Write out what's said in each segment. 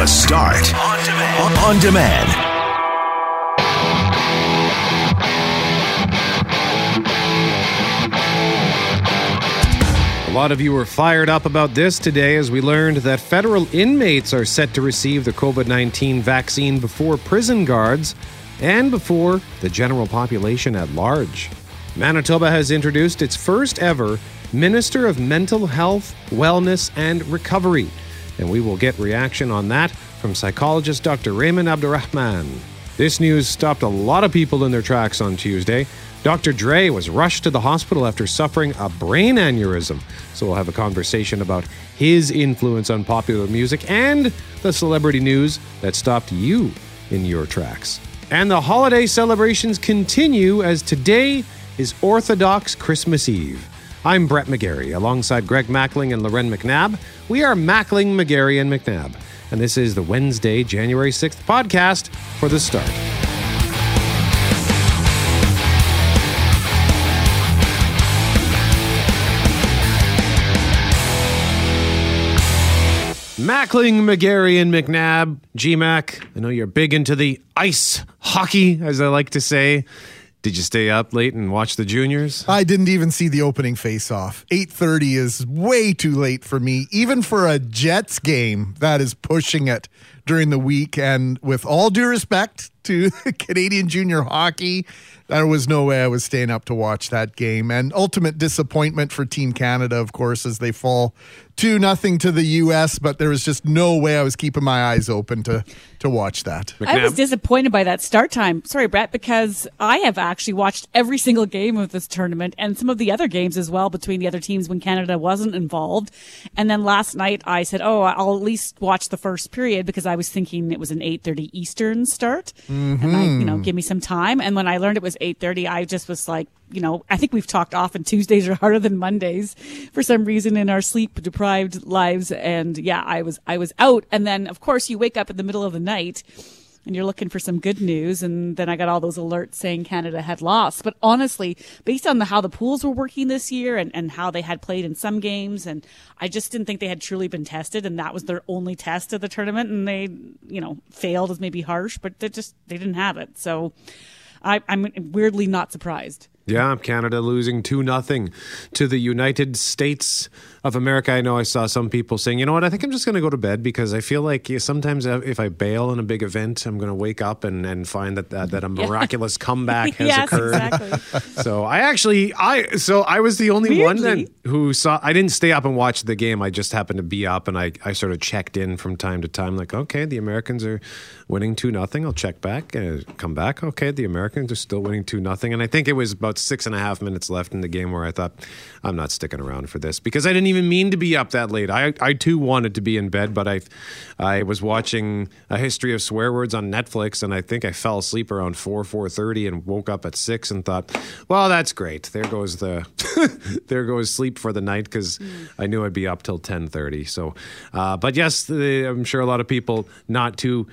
The Start on demand. On demand. A lot of you were fired up about this today as we learned that federal inmates are set to receive the COVID 19 vaccine before prison guards and before the general population at large. Manitoba has introduced its first ever Minister of Mental Health, Wellness, and Recovery, and we will get reaction on that from psychologist Dr. Rehman Abdulrehman. This news stopped a lot of people in their tracks on Tuesday. Dr. Dre was rushed to the hospital after suffering a brain aneurysm. So we'll have a conversation about his influence on popular music and the celebrity news that stopped you in your tracks. And the holiday celebrations continue as today is Orthodox Christmas Eve. I'm Brett McGarry alongside Greg Mackling and Lauren McNabb. We are Mackling, McGarry, and McNabb. And this is the Wednesday, January 6th podcast for The Start. Mackling, McGarry, and McNabb. GMAC, I know you're big into the ice hockey, as I like to say. Did you stay up late and watch the juniors? I didn't even see the opening face-off. 8:30 is way too late for me, even for a Jets game. That is pushing it during the week. And with all due respect to Canadian junior hockey, there was no way I was staying up to watch that game. And ultimate disappointment for Team Canada, of course, as they fall two nothing to the U.S. But there was just no way I was keeping my eyes open to to watch that. I was disappointed by that start time. Sorry, Brett, because I have actually watched every single game of this tournament and some of the other games as well between the other teams when Canada wasn't involved. And then last night I said, "Oh, I'll at least watch the first period because I was thinking it was an 8:30 Eastern start." Mm-hmm. And I, you know, give me some time. And when I learned it was 8:30, I just was like, you know, I think we've talked often Tuesdays are harder than Mondays for some reason in our sleep deprived lives. And yeah, I was, I was out. And then of course you wake up in the middle of the night and you're looking for some good news. And then I got all those alerts saying Canada had lost. But honestly, based on the, how the pools were working this year and, and how they had played in some games, and I just didn't think they had truly been tested. And that was their only test of the tournament. And they, you know, failed is maybe harsh, but they just, they didn't have it. So I, I'm weirdly not surprised. Yeah, Canada losing 2 nothing to the United States of America. I know I saw some people saying, you know what, I think I'm just going to go to bed because I feel like sometimes if I bail in a big event, I'm going to wake up and, and find that, that, that a miraculous yeah. comeback has yes, occurred. Exactly. So I actually, I so I was the only Weirdly. one then who saw, I didn't stay up and watch the game. I just happened to be up and I, I sort of checked in from time to time, like, okay, the Americans are winning 2 nothing. I'll check back and come back. Okay, the Americans are still winning 2 nothing. And I think it was about six and a half minutes left in the game where I thought, I'm not sticking around for this because I didn't even mean to be up that late. I, I too wanted to be in bed, but I, I was watching a history of swear words on Netflix, and I think I fell asleep around four four thirty and woke up at six and thought, well, that's great. There goes the, there goes sleep for the night because. I knew I'd be up till ten thirty. So, uh, but yes, the, I'm sure a lot of people not too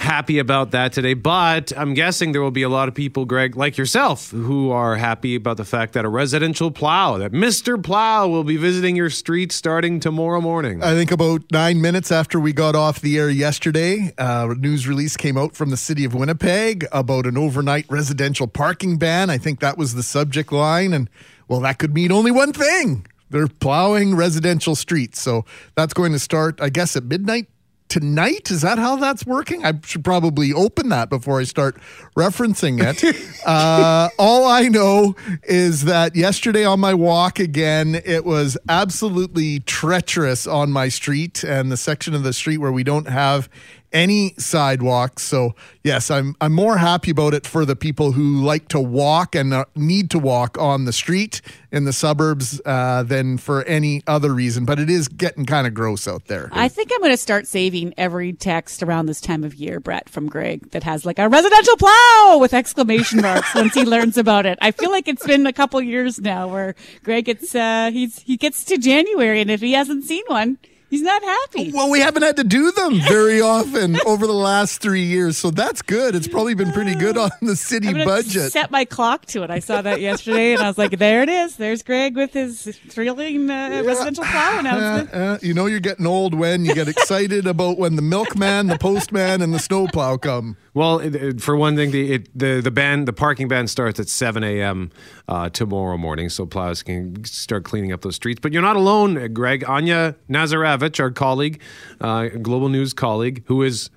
happy about that today. But I'm guessing there will be a lot of people, Greg, like yourself, who are happy about the fact that a residential plow, that Mr. Plow will be visiting your street starting tomorrow morning. I think about nine minutes after we got off the air yesterday, uh, a news release came out from the city of Winnipeg about an overnight residential parking ban. I think that was the subject line. And well, that could mean only one thing. They're plowing residential streets. So that's going to start, I guess, at midnight tonight. Is that how that's working? I should probably open that before I start referencing it. uh, all I know is that yesterday on my walk again, it was absolutely treacherous on my street and the section of the street where we don't have any sidewalks. So yes, I'm I'm more happy about it for the people who like to walk and uh, need to walk on the street in the suburbs uh, than for any other reason. But it is getting kind of gross out there. I think I'm going to start saving every text around this time of year, Brett, from Greg that has like a residential plow with exclamation marks once he learns about it. I feel like it's been a couple years now where Greg gets uh, he's he gets to January and if he hasn't seen one He's not happy. Well, we haven't had to do them very often over the last three years, so that's good. It's probably been pretty good on the city budget. Set my clock to it. I saw that yesterday, and I was like, "There it is. There's Greg with his thrilling uh, residential plow announcement." Uh, uh, you know you're getting old when you get excited about when the milkman, the postman, and the snowplow come. Well, it, it, for one thing, the it, the the ban the parking ban starts at 7 a.m. Uh, tomorrow morning, so plows can start cleaning up those streets. But you're not alone, Greg. Anya Nazarevich, our colleague, uh, Global News colleague, who is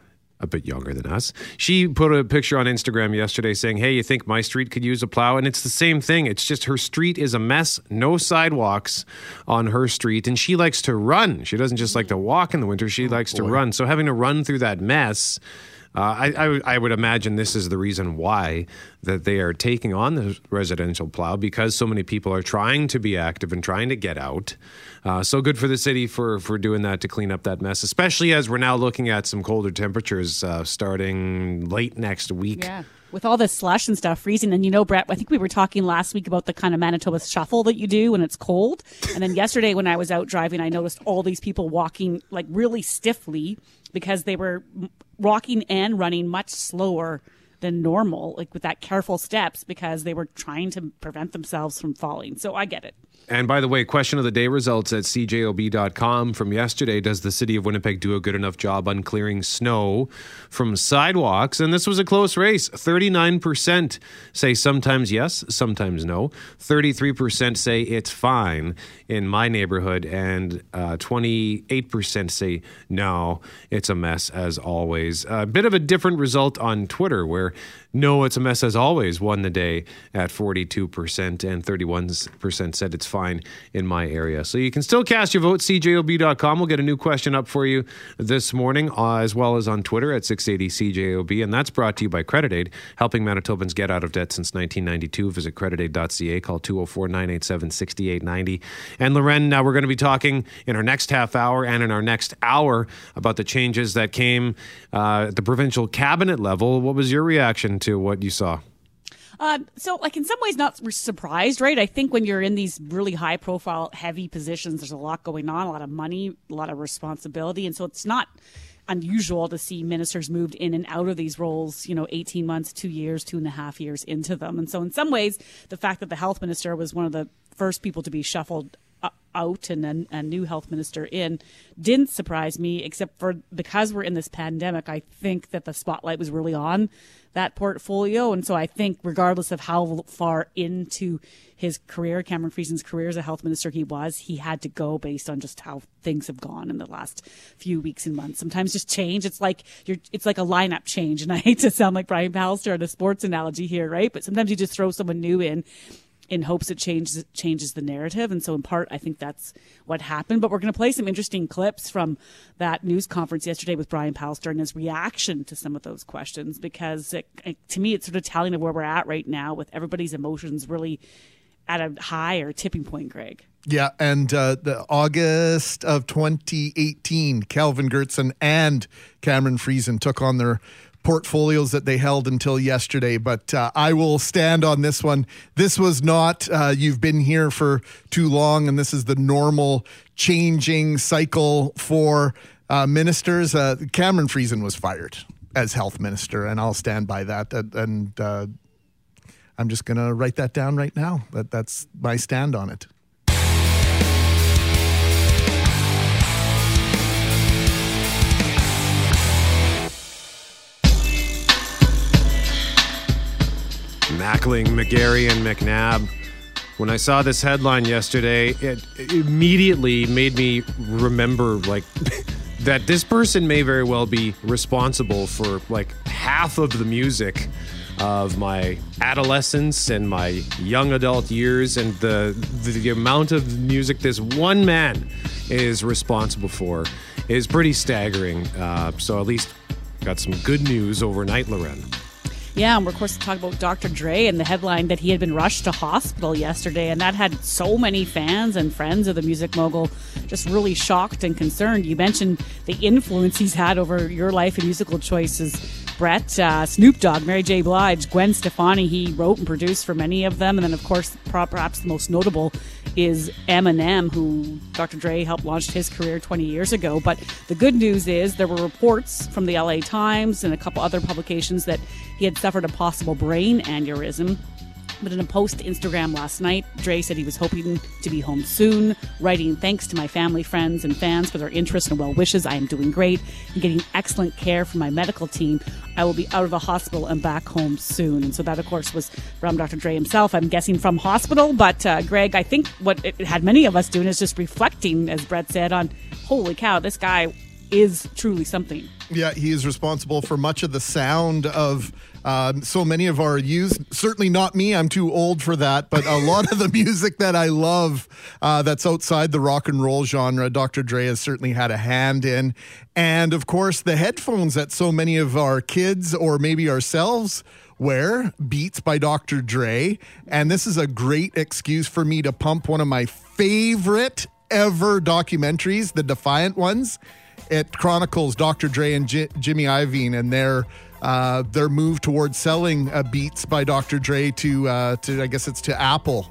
a bit younger than us. She put a picture on Instagram yesterday saying, Hey, you think my street could use a plow? And it's the same thing. It's just her street is a mess, no sidewalks on her street. And she likes to run. She doesn't just like to walk in the winter, she likes to run. So having to run through that mess, uh, I, I, I would imagine this is the reason why that they are taking on the residential plow because so many people are trying to be active and trying to get out. Uh, so good for the city for for doing that to clean up that mess, especially as we're now looking at some colder temperatures uh, starting late next week. Yeah. With all this slush and stuff freezing, and you know, Brett, I think we were talking last week about the kind of Manitoba shuffle that you do when it's cold. And then yesterday, when I was out driving, I noticed all these people walking like really stiffly because they were walking and running much slower than normal, like with that careful steps because they were trying to prevent themselves from falling. So I get it. And by the way, question of the day results at cjob.com from yesterday. Does the city of Winnipeg do a good enough job on clearing snow from sidewalks? And this was a close race. 39% say sometimes yes, sometimes no. 33% say it's fine in my neighborhood. And uh, 28% say no, it's a mess as always. A bit of a different result on Twitter where no, it's a mess as always won the day at 42%, and 31% said it's fine in my area. So you can still cast your vote, cjob.com. We'll get a new question up for you this morning, uh, as well as on Twitter at 680cjob. And that's brought to you by Credit Aid, helping Manitobans get out of debt since 1992. Visit creditaid.ca, call 204 987 6890. And Lauren, now we're going to be talking in our next half hour and in our next hour about the changes that came uh, at the provincial cabinet level. What was your reaction to what you saw? Uh, so, like in some ways, not surprised, right? I think when you're in these really high profile, heavy positions, there's a lot going on, a lot of money, a lot of responsibility, and so it's not unusual to see ministers moved in and out of these roles, you know, 18 months, two years, two and a half years into them. And so, in some ways, the fact that the health minister was one of the first people to be shuffled out and then a new health minister in didn't surprise me, except for because we're in this pandemic, I think that the spotlight was really on that portfolio. And so I think, regardless of how far into his career, Cameron Friesen's career as a health minister he was, he had to go based on just how things have gone in the last few weeks and months. Sometimes just change. It's like you're, it's like a lineup change. And I hate to sound like Brian Pallister in a sports analogy here, right? But sometimes you just throw someone new in in hopes it changes changes the narrative. And so, in part, I think that's what happened. But we're going to play some interesting clips from that news conference yesterday with Brian Pallister and his reaction to some of those questions, because it, it, to me, it's sort of telling of where we're at right now with everybody's emotions really at a high or tipping point. Greg. Yeah, and uh, the August of 2018, Kelvin Goertzen and Cameron Friesen took on their portfolios that they held until yesterday, but uh, I will stand on this one. This was not, uh, you've been here for too long, and this is the normal changing cycle for uh, ministers. Uh, Cameron Friesen was fired as health minister, and I'll stand by that. and uh, I'm just going to write that down right now. That, that's my stand on it. Mackling, McGarry, and McNabb. When I saw this headline yesterday, it, immediately made me remember like that this person may very well be responsible for like half of the music of my adolescence and my young adult years and the the amount of music this one man is responsible for is pretty staggering. Uh, so at least got some good news overnight, Lauren. Yeah, and we're of course talking about Dr. Dre and the headline that he had been rushed to hospital yesterday, and that had so many fans and friends of the music mogul just really shocked and concerned. You mentioned the influence he's had over your life and musical choices. Brett, uh, Snoop Dogg, Mary J. Blige, Gwen Stefani, he wrote and produced for many of them. And then, of course, perhaps the most notable is Eminem, who Dr. Dre helped launch his career 20 years ago. But the good news is there were reports from the LA Times and a couple other publications that he had suffered a possible brain aneurysm. But in a post Instagram last night, Dre said he was hoping to be home soon, writing thanks to my family, friends, and fans for their interest and well wishes. I am doing great and getting excellent care from my medical team. I will be out of the hospital and back home soon. And so that, of course, was from Dr. Dre himself. I'm guessing from hospital. But uh, Greg, I think what it had many of us doing is just reflecting, as Brett said, on holy cow, this guy is truly something. Yeah, he is responsible for much of the sound of um, so many of our youth. Certainly not me, I'm too old for that, but a lot of the music that I love uh, that's outside the rock and roll genre, Dr. Dre has certainly had a hand in. And of course, the headphones that so many of our kids or maybe ourselves wear, Beats by Dr. Dre. And this is a great excuse for me to pump one of my favorite ever documentaries, the Defiant ones. It chronicles Dr. Dre and J- Jimmy Iovine and their uh, their move towards selling uh, Beats by Dr. Dre to uh, to I guess it's to Apple,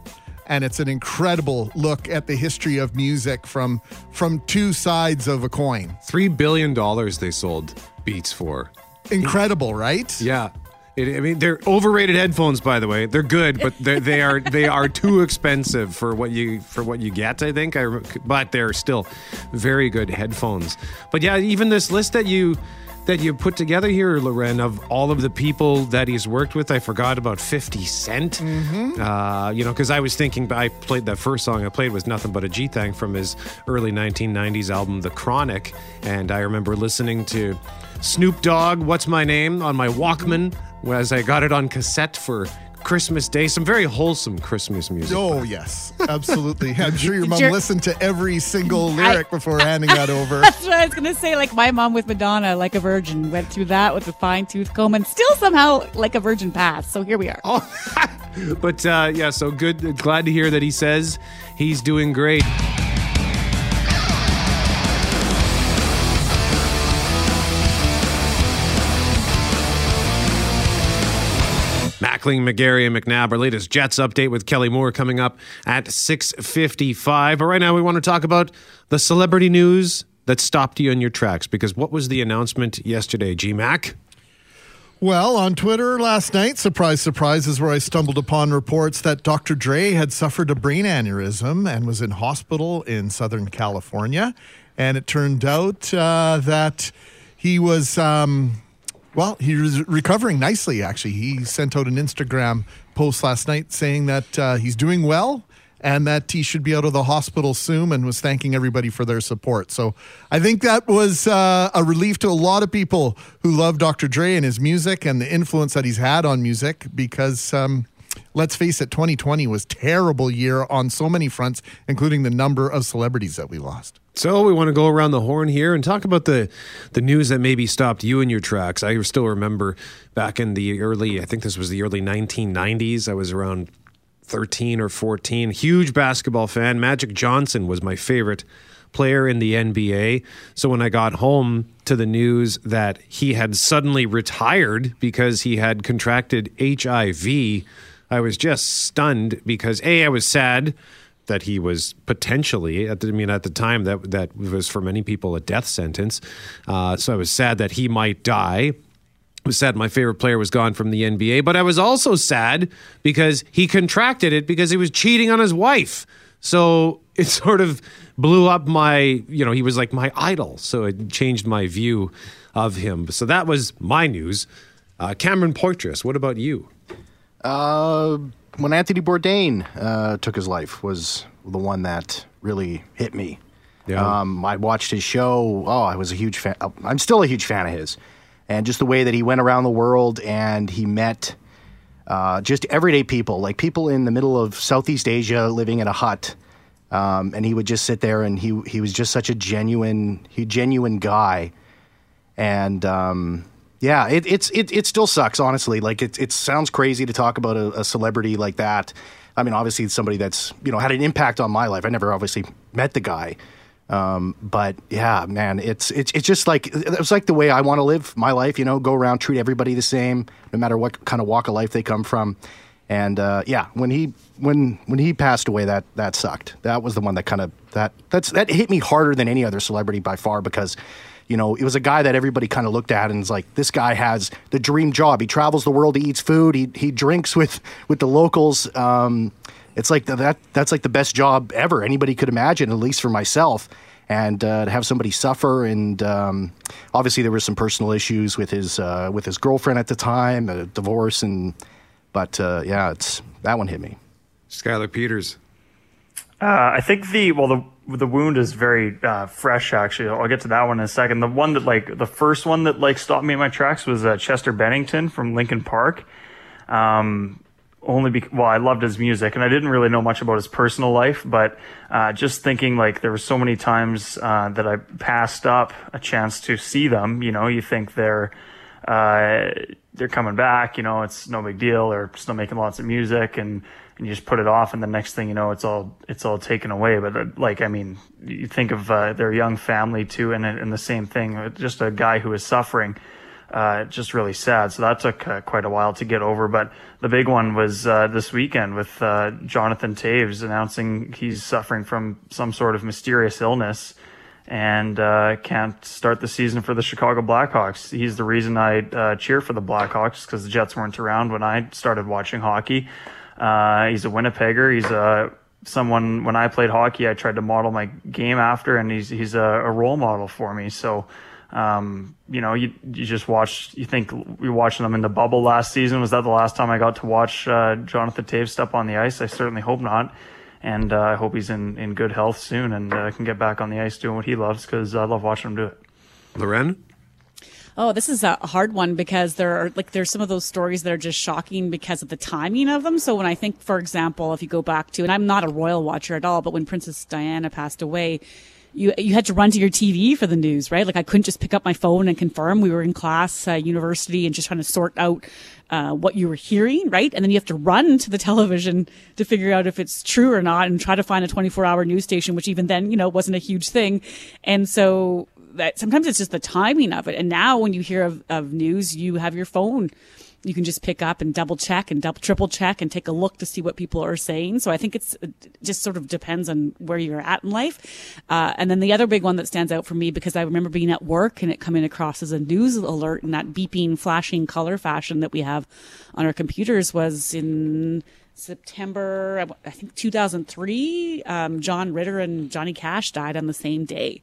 and it's an incredible look at the history of music from from two sides of a coin. Three billion dollars they sold Beats for. Incredible, right? Yeah. It, I mean, they're overrated headphones, by the way. They're good, but they're, they are they are too expensive for what you for what you get. I think, I, but they're still very good headphones. But yeah, even this list that you that you put together here, Lauren, of all of the people that he's worked with. I forgot about 50 Cent. Mm-hmm. Uh, you know, because I was thinking, I played that first song I played was nothing but a G Thang from his early 1990s album, The Chronic. And I remember listening to Snoop Dogg, What's My Name, on my Walkman as I got it on cassette for Christmas Day. Some very wholesome Christmas music. Oh, yes, absolutely. I'm sure your mom listened to every single lyric I, before handing that over. That's what I was going to say. Like my mom with Madonna, like a virgin, went through that with a fine tooth comb and still somehow like a virgin passed. So here we are. Oh, but uh, yeah, so good. Glad to hear that he says he's doing great. Mackling, McGarry, and McNabb. Our latest Jets update with Kelly Moore coming up at 6.55. But right now we want to talk about the celebrity news that stopped you in your tracks. Because what was the announcement yesterday, G-Mac? Well, on Twitter last night, surprise, surprise, is where I stumbled upon reports that Dr. Dre had suffered a brain aneurysm and was in hospital in Southern California. And it turned out uh, that he was um, well, he's recovering nicely, actually. He sent out an Instagram post last night saying that uh, he's doing well and that he should be out of the hospital soon and was thanking everybody for their support. So I think that was uh, a relief to a lot of people who love Dr. Dre and his music and the influence that he's had on music because. Um, let's face it, 2020 was terrible year on so many fronts, including the number of celebrities that we lost. So we want to go around the horn here and talk about the the news that maybe stopped you in your tracks. I still remember back in the early, I think this was the early 1990s. I was around 13 or 14. Huge basketball fan. Magic Johnson was my favorite player in the NBA. So when I got home to the news that he had suddenly retired because he had contracted HIV, I was just stunned because A, I was sad that he was potentially, I mean, at the time that that was for many people a death sentence. Uh, so I was sad that he might die. I was sad my favorite player was gone from the NBA, but I was also sad because he contracted it because he was cheating on his wife. So it sort of blew up my, you know, he was like my idol. So it changed my view of him. So that was my news. Uh, Cameron Poitras, what about you? Uh, when Anthony Bourdain uh, took his life was the one that really hit me. Yeah. Um, I watched his show. Oh, I was a huge fan. I'm still a huge fan of his, and just the way that he went around the world and he met uh, just everyday people, like people in the middle of Southeast Asia living in a hut. Um, and he would just sit there, and he he was just such a genuine, he genuine guy, and um, yeah, it, it's it, it still sucks, honestly. Like it it sounds crazy to talk about a, a, celebrity like that. I mean, obviously, it's somebody that's you know had an impact on my life. I never obviously met the guy, um, but yeah, man, it's it's it's just like it's like the way I want to live my life. You know, go around, treat everybody the same, no matter what kind of walk of life they come from. And uh, yeah, when he when when he passed away, that that sucked. That was the one that kind of that that's that hit me harder than any other celebrity by far because you know, it was a guy that everybody kind of looked at and was like, this guy has the dream job. He travels the world, he eats food, he he drinks with with the locals. Um, it's like the, that that's like the best job ever anybody could imagine, at least for myself. And uh, to have somebody suffer, and um, obviously there were some personal issues with his uh, with his girlfriend at the time, a divorce, and but uh, yeah, it's that one hit me. Skylar Peters. Uh, I think the well the the wound is very uh, fresh. Actually, I'll get to that one in a second. The one that like the first one that like stopped me in my tracks was uh, Chester Bennington from Linkin Park. Um, only because well, I loved his music, and I didn't really know much about his personal life, but uh, just thinking like there were so many times uh, that I passed up a chance to see them. You know, you think they're uh, they're coming back. You know, it's no big deal. They're still making lots of music, and and you just put it off, and the next thing you know, it's all it's all taken away. But uh, like, I mean, you think of uh, their young family too, and and the same thing. Uh, just a guy who is suffering, uh, just really sad. So that took uh, quite a while to get over. But the big one was uh, this weekend with Jonathan Toews announcing he's suffering from some sort of mysterious illness. And can't start the season for the Chicago Blackhawks. He's the reason I cheer for the Blackhawks because the Jets weren't around when I started watching hockey. Uh, he's a Winnipegger. He's a someone when I played hockey, I tried to model my game after, and he's he's a, a role model for me. So, um, you know, you you just watch. You think were watching them in the bubble last season. Was that the last time I got to watch uh, Jonathan Toews step on the ice? I certainly hope not. And uh, I hope he's in, in good health soon and uh, can get back on the ice doing what he loves because I love watching him do it. Lauren? Oh, this is a hard one because there are like there's some of those stories that are just shocking because of the timing of them. So when I think, for example, if you go back to, and I'm not a royal watcher at all, but when Princess Diana passed away, you you had to run to your TV for the news, right? Like I couldn't just pick up my phone and confirm. We were in class, uh, university, and just trying to sort out uh, what you were hearing, right? And then you have to run to the television to figure out if it's true or not, and try to find a 24 hour news station, which even then, you know, wasn't a huge thing. And so that sometimes it's just the timing of it. And now when you hear of, of news, you have your phone. You can just pick up and double check and double triple check and take a look to see what people are saying. So I think it's it just sort of depends on where you're at in life. Uh, and then the other big one that stands out for me because I remember being at work and it coming across as a news alert and that beeping, flashing color fashion that we have on our computers was in September, I think 2003. Um, John Ritter and Johnny Cash died on the same day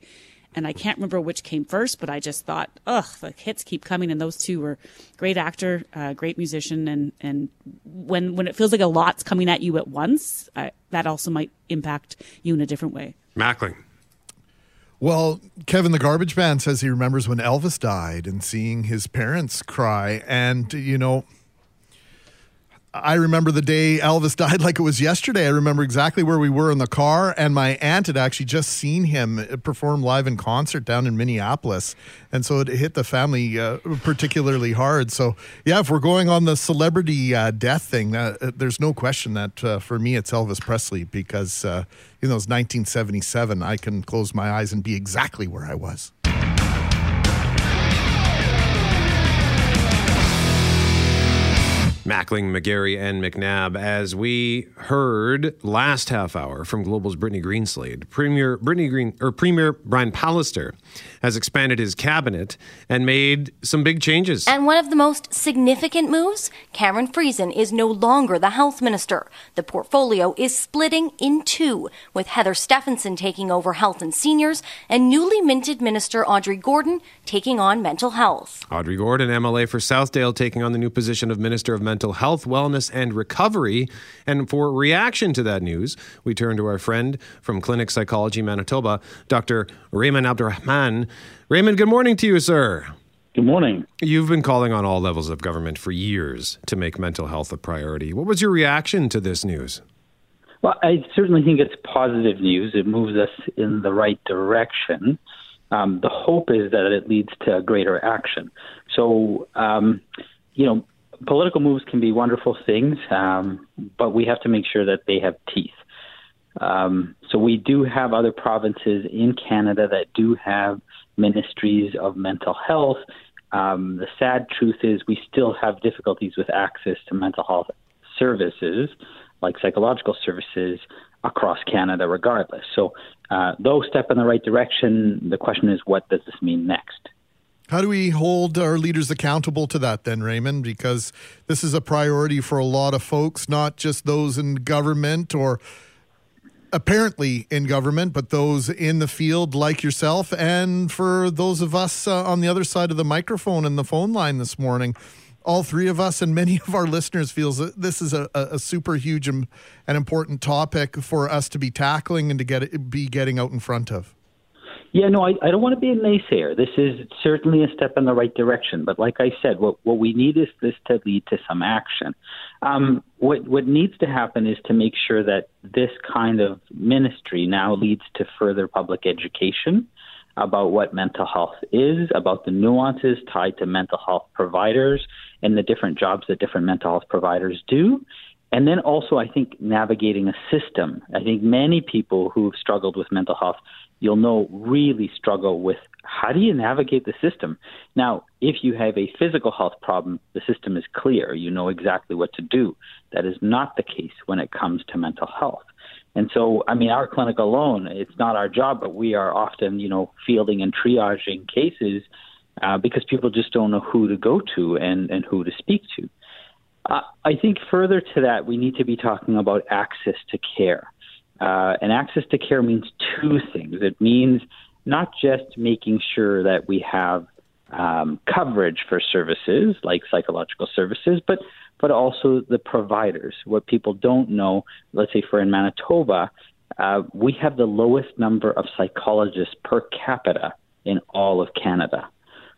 and I can't remember which came first, but I just thought, ugh, the hits keep coming, and those two were great actor, uh, great musician, and and when when it feels like a lot's coming at you at once, I, that also might impact you in a different way. Mackling. Well, Kevin the Garbage Man says he remembers when Elvis died and seeing his parents cry, and you know I remember the day Elvis died like it was yesterday. I remember exactly where we were in the car, and my aunt had actually just seen him perform live in concert down in Minneapolis, and so it hit the family uh, particularly hard. So, yeah, if we're going on the celebrity uh, death thing, uh, there's no question that uh, for me it's Elvis Presley because uh, you know it's 1977. I can close my eyes and be exactly where I was. Mackling, McGarry, and McNabb. As we heard last half hour from Global's Brittany Greenslade, Premier Brittany Green or Premier Brian Pallister has expanded his cabinet and made some big changes. And one of the most significant moves Cameron Friesen is no longer the health minister. The portfolio is splitting in two, with Heather Stefanson taking over health and seniors and newly minted Minister Audrey Gordon taking on mental health. Audrey Gordon, MLA for Southdale, taking on the new position of Minister of Mental Health, Wellness, and Recovery. And for reaction to that news, we turn to our friend from Clinic Psychology Manitoba, Dr. Rehman Abdulrehman. Rehman, good morning to you, sir. Good morning. You've been calling on all levels of government for years to make mental health a priority. What was your reaction to this news? Well, I certainly think it's positive news. It moves us in the right direction. Um, the hope is that it leads to greater action. So, um, you know, political moves can be wonderful things, um, but we have to make sure that they have teeth. Um, so we do have other provinces in Canada that do have ministries of mental health. Um, the sad truth is we still have difficulties with access to mental health services like psychological services across Canada, regardless. So, uh, though step in the right direction, the question is, what does this mean next? How do we hold our leaders accountable to that then, Raymond? Because this is a priority for a lot of folks, not just those in government or apparently in government, but those in the field like yourself, and for those of us uh, on the other side of the microphone and the phone line this morning. All three of us and many of our listeners feels that this is a, a super huge and, important topic for us to be tackling and to get be getting out in front of. Yeah, no, I, I don't want to be a naysayer. This is certainly a step in the right direction. But like I said, what, what we need is this to lead to some action. Um, what, what needs to happen is to make sure that this kind of ministry now leads to further public education about what mental health is, about the nuances tied to mental health providers and the different jobs that different mental health providers do. And then also, I think navigating a system. I think many people who've struggled with mental health you'll know really struggle with how do you navigate the system? Now, if you have a physical health problem, the system is clear. You know exactly what to do. That is not the case when it comes to mental health. And so, I mean, our clinic alone, it's not our job, but we are often, you know, fielding and triaging cases uh, because people just don't know who to go to and, and who to speak to. Uh, I think further to that, we need to be talking about access to care. Uh, and access to care means two things. It means not just making sure that we have um, coverage for services like psychological services, but but also the providers. What people don't know, let's say for in Manitoba, uh, we have the lowest number of psychologists per capita in all of Canada.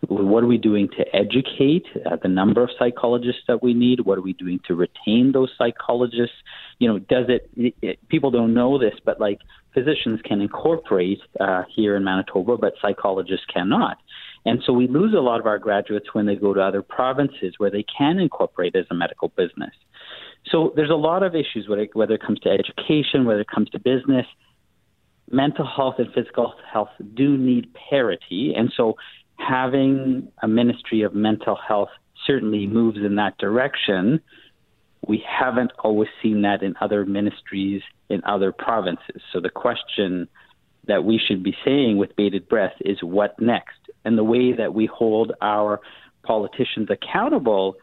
What are we doing to educate uh, the number of psychologists that we need? What are we doing to retain those psychologists? You know, does it, it, people don't know this, but like physicians can incorporate uh, here in Manitoba, but psychologists cannot. And so we lose a lot of our graduates when they go to other provinces where they can incorporate as a medical business. So there's a lot of issues, whether, whether it comes to education, whether it comes to business. Mental health and physical health do need parity. And so having a ministry of mental health certainly moves in that direction. We haven't always seen that in other ministries in other provinces. So the question that we should be saying with bated breath is what next? And the way that we hold our politicians accountable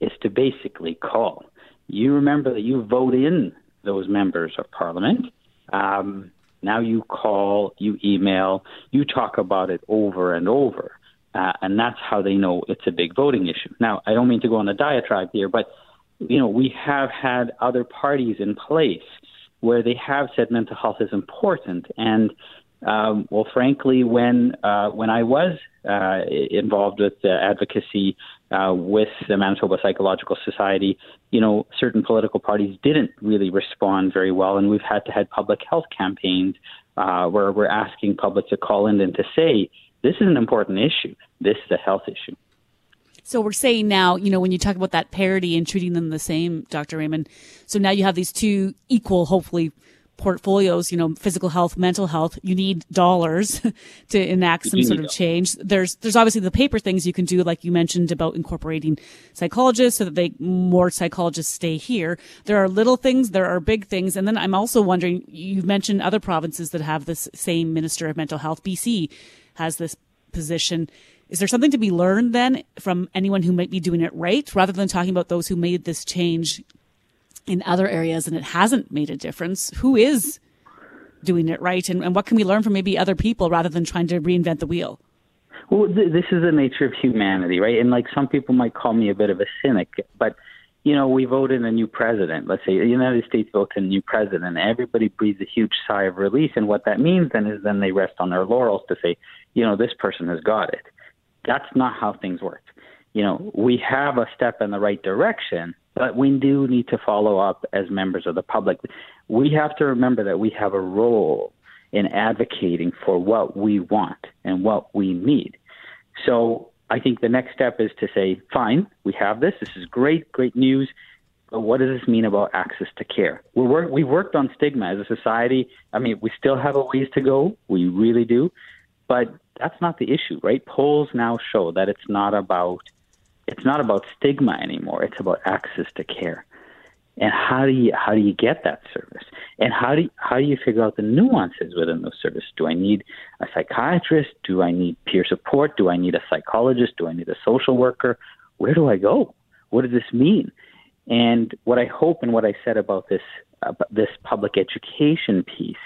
is to basically call. You remember that you vote in those members of parliament. Um, now you call, you email, you talk about it over and over. Uh, and that's how they know it's a big voting issue. Now, I don't mean to go on a diatribe here, but you know we have had other parties in place where they have said mental health is important, and um, well, frankly, when uh, when I was uh, involved with advocacy uh, with the Manitoba Psychological Society, you know, certain political parties didn't really respond very well, and we've had to have public health campaigns uh, where we're asking public to call in and to say, this is an important issue. This is a health issue. So we're saying now, you know, when you talk about that parity and treating them the same, Dr. Rehman, so now you have these two equal, hopefully, portfolios, you know, physical health, mental health, you need dollars to enact some sort of change. There's, there's obviously the paper things you can do, like you mentioned about incorporating psychologists so that they, more psychologists stay here. There are little things, there are big things. And then I'm also wondering, you've mentioned other provinces that have this same minister of mental health. BC has this position. Is there something to be learned then from anyone who might be doing it right rather than talking about those who made this change in other areas and it hasn't made a difference? Who is doing it right and, and what can we learn from maybe other people rather than trying to reinvent the wheel? Well, th- this is the nature of humanity, right? And like some people might call me a bit of a cynic, but you know, we voted a new president. Let's say the United States votes in a new president. Everybody breathes a huge sigh of relief, and what that means then is then they rest on their laurels to say, you know, this person has got it. That's not how things work. You know, we have a step in the right direction, but we do need to follow up as members of the public. We have to remember that we have a role in advocating for what we want and what we need. So I think the next step is to say, fine, we have this. This is great, great news. But what does this mean about access to care? We're work, we've worked on stigma as a society. I mean, we still have a ways to go. We really do. But that's not the issue, right? Polls now show that it's not about it's not about stigma anymore. It's about access to care. And how do you how do you get that service? And how do you, how do you figure out the nuances within those services? Do I need a psychiatrist? Do I need peer support? Do I need a psychologist? Do I need a social worker? Where do I go? What does this mean? And what I hope and what I said about this about this public education piece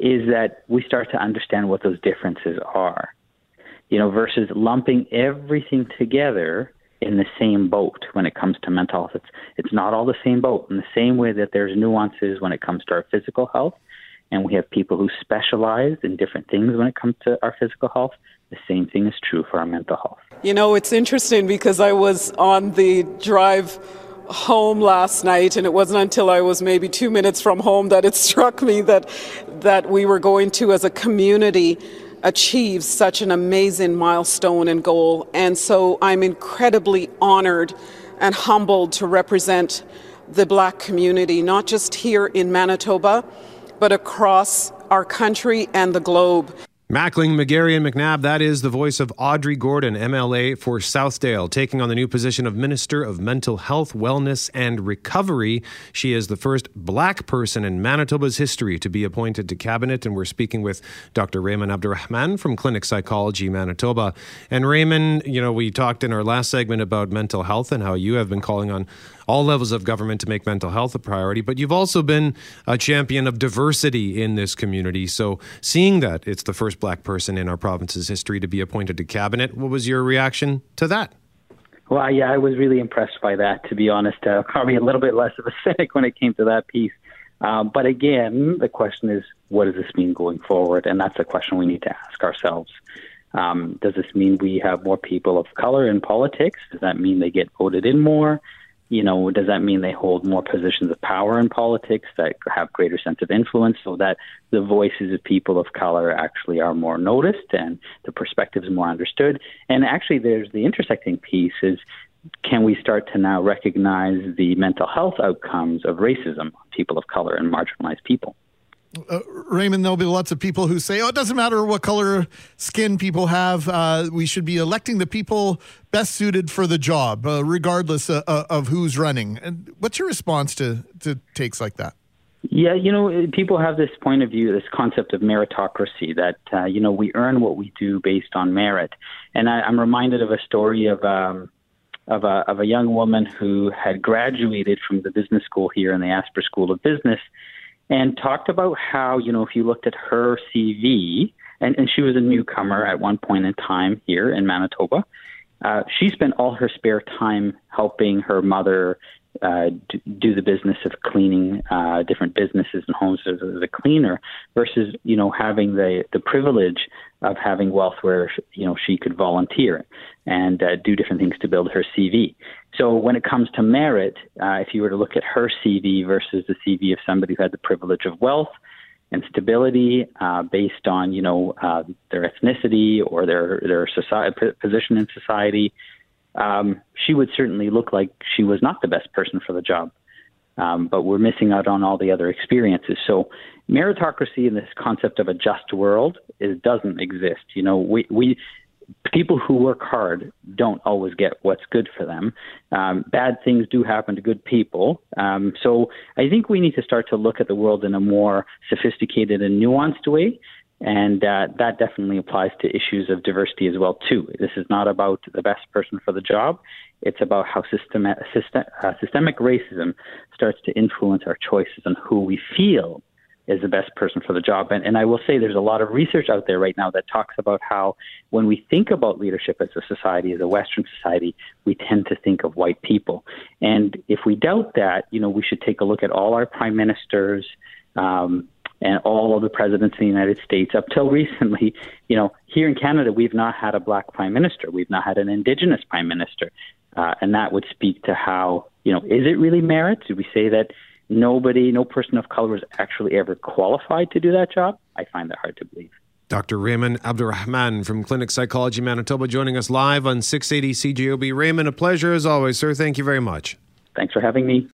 is that we start to understand what those differences are. You know, versus lumping everything together in the same boat when it comes to mental health. It's it's not all the same boat. In the same way that there's nuances when it comes to our physical health, and we have people who specialize in different things when it comes to our physical health. The same thing is true for our mental health. You know, it's interesting because I was on the drive home last night and it wasn't until I was maybe 2 minutes from home that it struck me that that we were going to as a community achieve such an amazing milestone and goal. And so I'm incredibly honored and humbled to represent the black community, not just here in Manitoba, but across our country and the globe. Mackling, McGarry, and McNabb, that is the voice of Audrey Gordon, MLA for Southdale, taking on the new position of Minister of Mental Health, Wellness, and Recovery. She is the first black person in Manitoba's history to be appointed to cabinet, and we're speaking with Dr. Rehman Abdulrehman from Clinic Psychology Manitoba. And Rehman, you know, we talked in our last segment about mental health and how you have been calling on all levels of government to make mental health a priority, but you've also been a champion of diversity in this community. So, seeing that it's the first black person in our province's history to be appointed to cabinet, what was your reaction to that? Well, yeah, I was really impressed by that, to be honest. Uh, probably a little bit less of a cynic when it came to that piece. Um, but again, the question is, what does this mean going forward? And that's a question we need to ask ourselves. Um, does this mean we have more people of color in politics? Does that mean they get voted in more? You know, does that mean they hold more positions of power in politics that have greater sense of influence so that the voices of people of color actually are more noticed and the perspectives more understood? And actually, there's the intersecting piece is can we start to now recognize the mental health outcomes of racism on people of color and marginalized people? Uh, Rehman, there'll be lots of people who say, oh, it doesn't matter what color skin people have. Uh, we should be electing the people best suited for the job, uh, regardless uh, uh, of who's running. And what's your response to, to takes like that? Yeah, you know, people have this point of view, this concept of meritocracy that, uh, you know, we earn what we do based on merit. And I, am reminded of a story of, um, of, a, of a young woman who had graduated from the business school here in the Asper School of Business and talked about how, you know, if you looked at her CV, and, and she was a newcomer at one point in time here in Manitoba, uh, she spent all her spare time helping her mother uh, do the business of cleaning uh, different businesses and homes as a cleaner versus you know having the the privilege of having wealth where you know she could volunteer and uh, do different things to build her CV. So when it comes to merit, uh, if you were to look at her CV versus the CV of somebody who had the privilege of wealth and stability uh, based on you know uh, their ethnicity or their their society, position in society, um, she would certainly look like she was not the best person for the job. Um, but we're missing out on all the other experiences. So meritocracy and this concept of a just world is doesn't exist. You know, we we people who work hard don't always get what's good for them. Um, bad things do happen to good people. Um, so I think we need to start to look at the world in a more sophisticated and nuanced way. And uh, that definitely applies to issues of diversity as well too. This is not about the best person for the job. It's about how system, system, uh, systemic racism starts to influence our choices on who we feel is the best person for the job. And, and I will say there's a lot of research out there right now that talks about how when we think about leadership as a society, as a Western society, we tend to think of white people. And if we doubt that, you know, we should take a look at all our prime ministers, um, and all of the presidents in the United States. Up till recently, you know, here in Canada, we've not had a black prime minister. We've not had an indigenous prime minister. Uh, and that would speak to how, you know, is it really merit? Do we say that nobody, no person of color is actually ever qualified to do that job, I find that hard to believe. Dr. Rehman Abdulrehman from Clinic Psychology Manitoba joining us live on 680 CJOB. Rehman, a pleasure as always, sir. Thank you very much. Thanks for having me.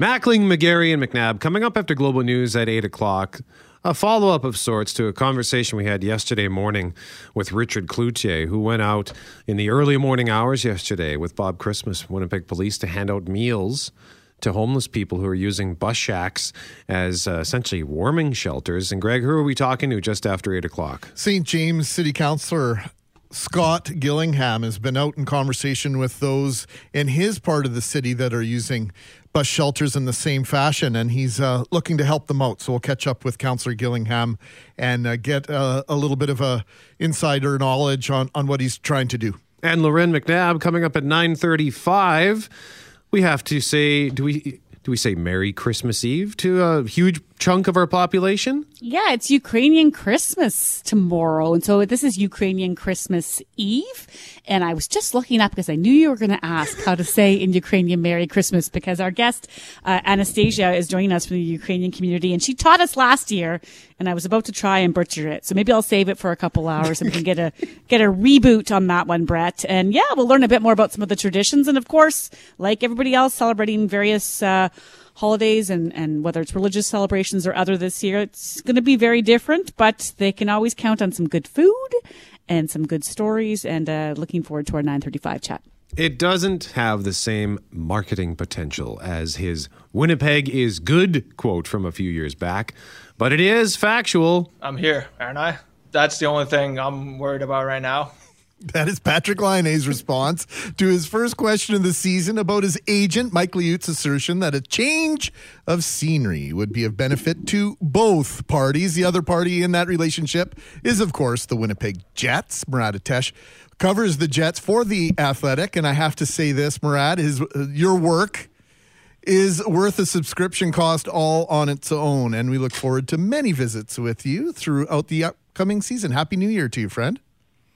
Mackling, McGarry, and McNabb coming up after Global News at 8 o'clock. a follow up of sorts to a conversation we had yesterday morning with Richard Cloutier, who went out in the early morning hours yesterday with Bob Chrismas, Winnipeg Police, to hand out meals to homeless people who are using bus shacks as uh, essentially warming shelters. And Greg, who are we talking to just after 8 o'clock? St. James City Councillor Scott Gillingham has been out in conversation with those in his part of the city that are using bus shelters in the same fashion, and he's uh, looking to help them out. So we'll catch up with Councillor Gillingham and uh, get uh, a little bit of a insider knowledge on, on what he's trying to do. And Loren McNabb coming up at 935. We have to say, do we do we say Merry Christmas Eve to a huge chunk of our population? Yeah, it's Ukrainian Christmas tomorrow. And so this is Ukrainian Christmas Eve. And I was just looking up because I knew you were going to ask how to say in Ukrainian Merry Christmas because our guest, uh, Anastasia, is joining us from the Ukrainian community and she taught us last year and I was about to try and butcher it. So maybe I'll save it for a couple hours and we can get a, get a reboot on that one, Brett. And yeah, we'll learn a bit more about some of the traditions. And of course, like everybody else celebrating various, uh, holidays and, and whether it's religious celebrations or other this year, it's going to be very different, but they can always count on some good food and some good stories and uh, looking forward to our 935 chat. It doesn't have the same marketing potential as his Winnipeg is good quote from a few years back, but it is factual. I'm here, aren't I? That's the only thing I'm worried about right now. That is Patrik Laine's response to his first question of the season about his agent, Mike Liut's assertion that a change of scenery would be of benefit to both parties. The other party in that relationship is, of course, the Winnipeg Jets. Murat Ates covers the Jets for the Athletic, and I have to say this, Murat, is uh, your work is worth a subscription cost all on its own, and we look forward to many visits with you throughout the upcoming season. Happy New Year to you, friend.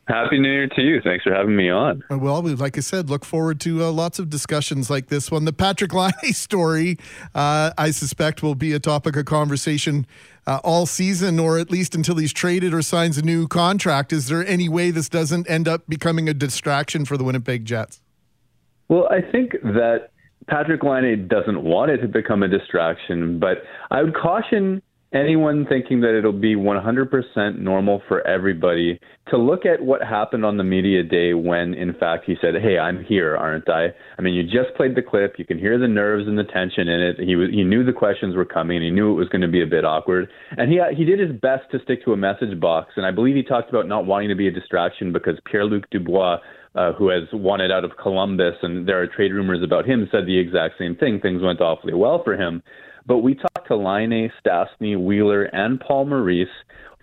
Happy New Year to you. Thanks for having me on. Uh, well, like I said, look forward to uh, lots of discussions like this one. The Patrik Laine story, uh, I suspect, will be a topic of conversation uh, all season, or at least until he's traded or signs a new contract. Is there any way this doesn't end up becoming a distraction for the Winnipeg Jets? Well, I think that Patrik Laine doesn't want it to become a distraction, but I would caution anyone thinking that it'll be 100% normal for everybody to look at what happened on the media day when, in fact, he said, "Hey, I'm here, aren't I?" I mean, you just played the clip. You can hear the nerves and the tension in it. He was, he knew the questions were coming. He knew it was going to be a bit awkward, and he he did his best to stick to a message box. And I believe he talked about not wanting to be a distraction because Pierre Luc Dubois. Uh, who has wanted out of Columbus, and there are trade rumors about him, said the exact same thing. Things went awfully well for him. But we talked to Laine, Stastny, Wheeler, and Paul Maurice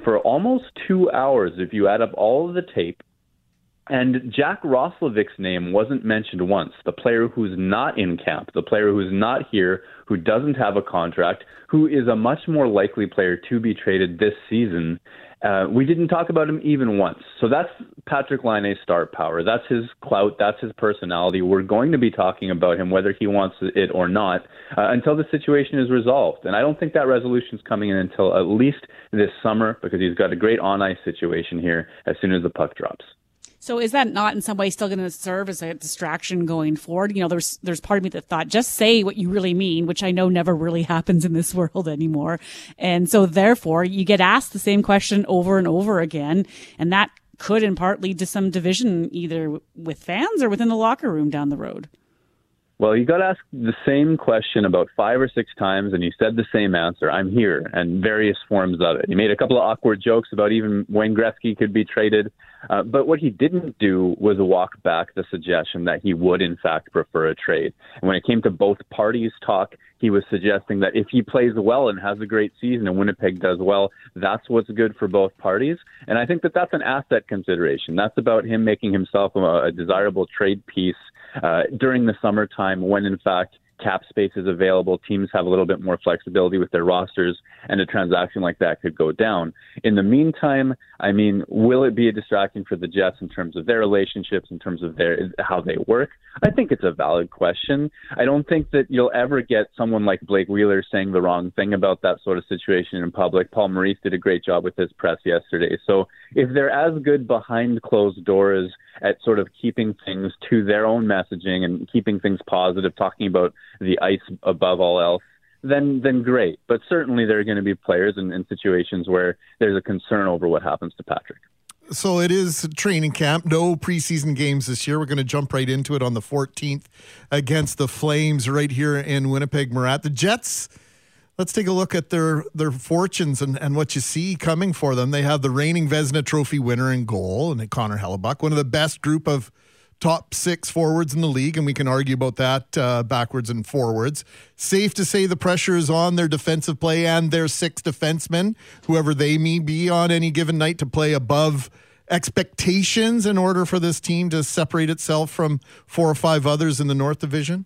for almost two hours if you add up all of the tape. And Jack Roslovic's name wasn't mentioned once. The player who's not in camp, the player who's not here, who doesn't have a contract, who is a much more likely player to be traded this season. Uh, we didn't talk about him even once. So that's Patrik Laine's star power. That's his clout. That's his personality. We're going to be talking about him whether he wants it or not uh, until the situation is resolved. And I don't think that resolution is coming in until at least this summer because he's got a great on ice situation here as soon as the puck drops. So is that not in some way still going to serve as a distraction going forward? You know, there's there's part of me that thought just say what you really mean, which I know never really happens in this world anymore. And so therefore you get asked the same question over and over again, and that could in part lead to some division either with fans or within the locker room down the road. Well, you got asked the same question about five or six times, and you said the same answer. I'm here, and various forms of it. He made a couple of awkward jokes about even Wayne Gretzky could be traded. Uh, but what he didn't do was walk back the suggestion that he would, in fact, prefer a trade. And when it came to both parties' talk, he was suggesting that if he plays well and has a great season and Winnipeg does well, that's what's good for both parties. And I think that that's an asset consideration. That's about him making himself a, a desirable trade piece uh, during the summertime when, in fact, cap space is available, teams have a little bit more flexibility with their rosters, and a transaction like that could go down. In the meantime, I mean, will it be a distraction for the Jets in terms of their relationships, in terms of their how they work? I think it's a valid question. I don't think that you'll ever get someone like Blake Wheeler saying the wrong thing about that sort of situation in public. Paul Maurice did a great job with his press yesterday. So if they're as good behind closed doors at sort of keeping things to their own messaging and keeping things positive, talking about the ice above all else, then then great. But certainly there are going to be players in, in situations where there's a concern over what happens to Patrik. So it is training camp. No preseason games this year. We're going to jump right into it on the 14th against the Flames right here in Winnipeg, Murat. The Jets. Let's take a look at their their fortunes and, and what you see coming for them. They have the reigning Vezina Trophy winner in goal, and Connor Hellebuyck, one of the best group of top six forwards in the league, and we can argue about that uh, backwards and forwards. Safe to say the pressure is on their defensive play and their six defensemen, whoever they may be on any given night, to play above expectations in order for this team to separate itself from four or five others in the North Division?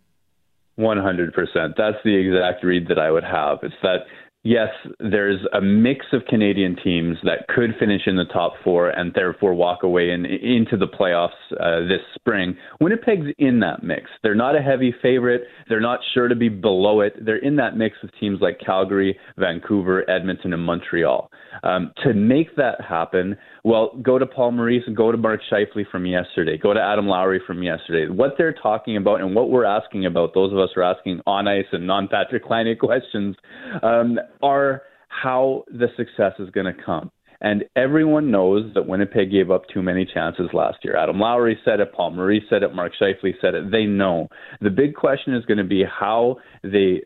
100%. That's the exact read that I would have. It's that yes, there's a mix of Canadian teams that could finish in the top four and therefore walk away in, into the playoffs uh, this spring. Winnipeg's in that mix. They're not a heavy favorite. They're not sure to be below it. They're in that mix with teams like Calgary, Vancouver, Edmonton, and Montreal. Um, to make that happen, well, go to Paul Maurice and go to Mark Scheifele from yesterday. Go to Adam Lowry from yesterday. What they're talking about and what we're asking about, those of us who are asking on ice and non Patrik Laine questions, um, are how the success is going to come. And everyone knows that Winnipeg gave up too many chances last year. Adam Lowry said it, Paul Maurice said it, Mark Scheifele said it. They know. The big question is going to be how they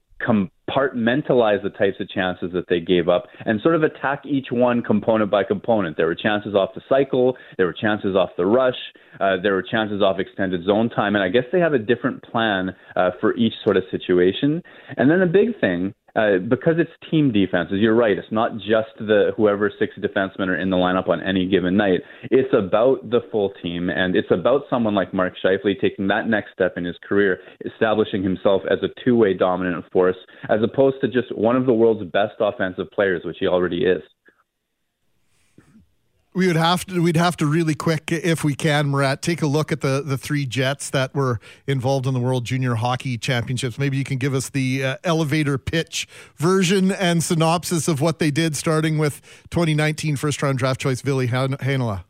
compartmentalize the types of chances that they gave up and sort of attack each one component by component. There were chances off the cycle, there were chances off the rush, uh, there were chances off extended zone time, and I guess they have a different plan uh, for each sort of situation. And then the big thing uh, because it's team defenses, you're right. It's not just the whoever six defensemen are in the lineup on any given night. It's about the full team, and it's about someone like Mark Scheifele taking that next step in his career, establishing himself as a two-way dominant force, opposed to just one of the world's best offensive players, which he already is. We would have to we'd have to really quick if we can Murat take a look at the the three jets that were involved in the World Junior Hockey Championships. Maybe you can give us the uh, elevator pitch version and synopsis of what they did starting with 2019 first round draft choice Ville Heinola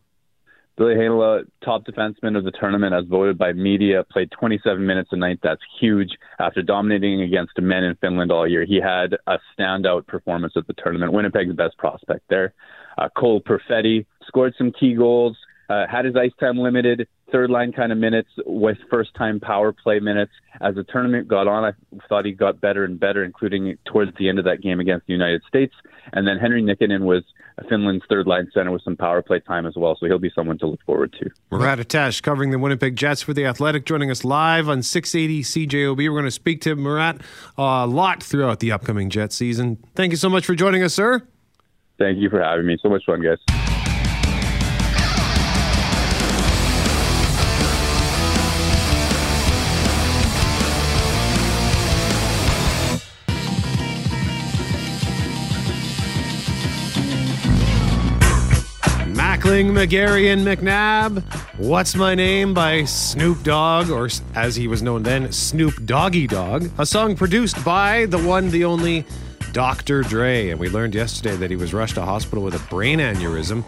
Ville Heinola, top defenseman of the tournament as voted by media, played 27 minutes a night. That's huge. After dominating against men in Finland all year, he had a standout performance at the tournament. Winnipeg's best prospect there. Uh, Cole Perfetti scored some key goals, uh, had his ice time limited, third line kind of minutes with first time power play minutes. As the tournament got on, I thought he got better and better, including towards the end of that game against the United States. And then Henri Nikkanen was Finland's third line center with some power play time as well, so he'll be someone to look forward to. Murat Ates covering the Winnipeg Jets for The Athletic, joining us live on 680 CJOB. We're going to speak to Murat uh, a lot throughout the upcoming Jet season. Thank you so much for joining us, sir. Thank you for having me. So much fun, guys. Mackling, McGarry, and McNabb. What's My Name by Snoop Dogg, or as he was known then, Snoop Doggy Dogg. A song produced by the one, the only Dr. Dre. And we learned yesterday that he was rushed to hospital with a brain aneurysm.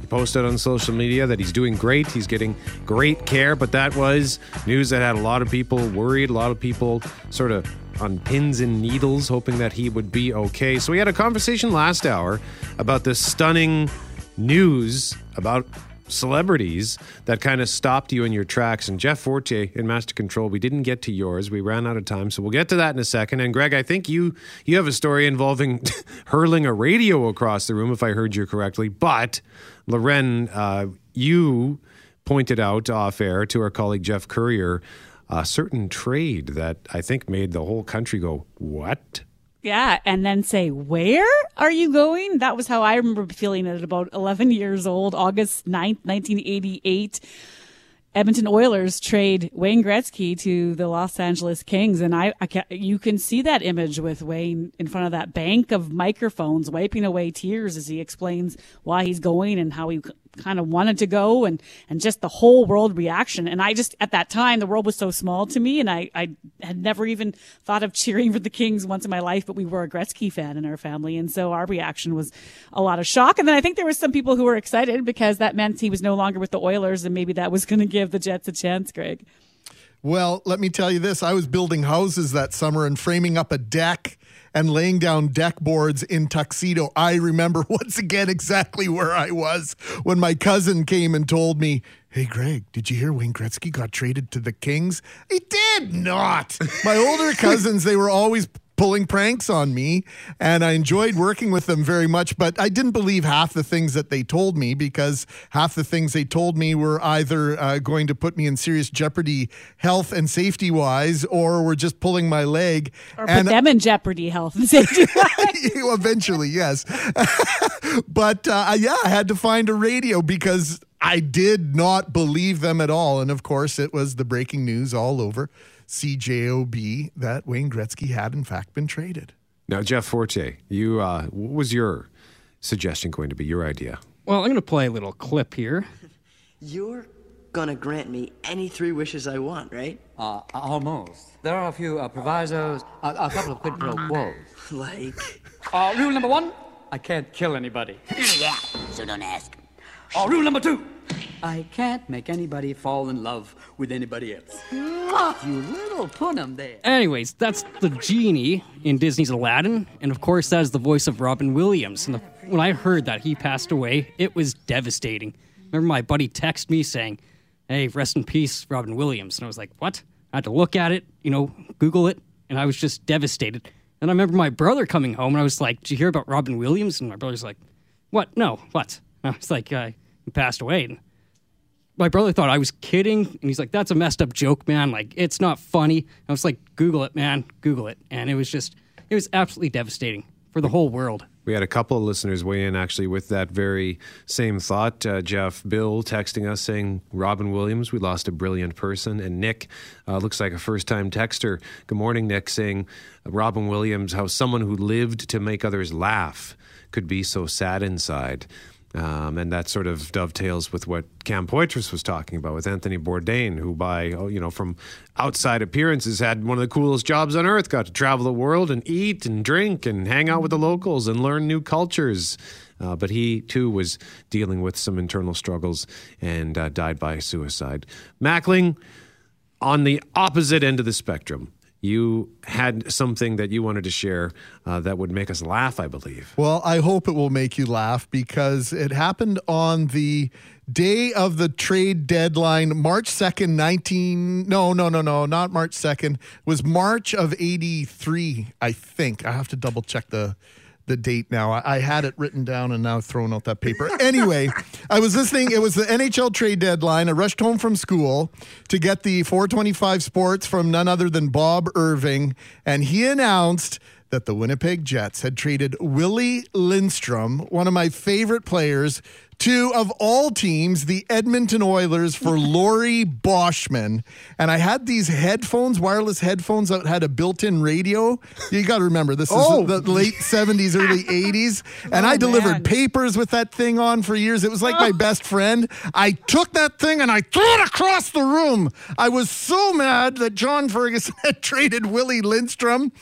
He posted on social media that he's doing great. He's getting great care, but that was news that had a lot of people worried, a lot of people sort of on pins and needles, hoping that he would be okay. So we had a conversation last hour about this stunning news about celebrities that kind of stopped you in your tracks. And Jeff Fortier in Master Control, we didn't get to yours. We ran out of time, so we'll get to that in a second. And Greg, I think you you have a story involving hurling a radio across the room, if I heard you correctly. But Lauren, uh, you pointed out off air to our colleague Jeff Courier a certain trade that I think made the whole country go, "What?" Yeah, and then say, Where are you going? That was how I remember feeling at about 11 years old, August 9th, 1988. Edmonton Oilers trade Wayne Gretzky to the Los Angeles Kings, and I, I you can see that image with Wayne in front of that bank of microphones, wiping away tears as he explains why he's going and how he kind of wanted to go and, and just the whole world reaction. And I just, at that time, the world was so small to me and I, I had never even thought of cheering for the Kings once in my life, but we were a Gretzky fan in our family. And so our reaction was a lot of shock. And then I think there was some people who were excited because that meant he was no longer with the Oilers and maybe that was going to give the Jets a chance, Greg. Well, let me tell you this. I was building houses that summer and framing up a deck and laying down deck boards in Tuxedo. I remember once again exactly where I was when my cousin came and told me, Hey, Greg, did you hear Wayne Gretzky got traded to the Kings? He did not. My older cousins, they were always pulling pranks on me and I enjoyed working with them very much but I didn't believe half the things that they told me because half the things they told me were either uh, going to put me in serious jeopardy health and safety wise or were just pulling my leg. Or put and, them in jeopardy health and safety eventually yes. But uh, yeah I had to find a radio because I did not believe them at all. And of course it was the breaking news all over CJOB that Wayne Gretzky had in fact been traded. Now, Jeff Forte, you uh, what was your suggestion going to be? Your idea? Well, I'm going to play a little clip here. You're gonna grant me any three wishes I want, right? Uh, almost. There are a few uh, provisos, uh, a couple of quid pro quos. Like? Uh, rule number one: I can't kill anybody. yeah, so don't ask. Uh, rule number two: I can't make anybody fall in love with anybody else. You little punum there. Anyways, that's the genie in Disney's Aladdin, and of course, that is the voice of Robin Williams. And the, when I heard that he passed away, it was devastating. Remember, my buddy texted me saying, "Hey, rest in peace, Robin Williams," and I was like, "What?" I had to look at it, you know, Google it, and I was just devastated. And I remember my brother coming home, and I was like, "Did you hear about Robin Williams?" And my brother's like, "What? No, what?" I was like, uh, "He passed away." And my brother thought I was kidding, and he's like, "That's a messed up joke, man. Like, it's not funny." I was like, "Google it, man. Google it." And it was just, it was absolutely devastating for the whole world. We had a couple of listeners weigh in actually with that very same thought. Uh, Jeff, Bill texting us saying, Robin Williams, we lost a brilliant person. And Nick uh, looks like a first time texter. Good morning, Nick, saying, Robin Williams, how someone who lived to make others laugh could be so sad inside. Um, and that sort of dovetails with what Cam Poitras was talking about with Anthony Bourdain, who, by oh, you know, from outside appearances, had one of the coolest jobs on earth. Got to travel the world and eat and drink and hang out with the locals and learn new cultures. Uh, but he too was dealing with some internal struggles and uh, died by suicide. Mackling, on the opposite end of the spectrum, you had something that you wanted to share uh, that would make us laugh, I believe. Well, I hope it will make you laugh because it happened on the day of the trade deadline, March 2nd, 19. No, no, no, no, not March 2nd. It was March of 83, I think. I have to double check the the date now. I, I, had it written down and now thrown out that paper. Anyway, I was listening. It was the NHL trade deadline. I rushed home from school to get the 425 sports from none other than Bob Irving, and he announced that the Winnipeg Jets had traded Willie Lindstrom, one of my favorite players, to, of all teams, the Edmonton Oilers for Laurie Boschman. And I had these headphones, wireless headphones that had a built in radio. You got to remember, this is oh. the late 70s, early 80s. And oh, I delivered man. papers with that thing on for years. It was like my oh. best friend. I took that thing and I threw it across the room. I was so mad that John Ferguson had traded Willie Lindstrom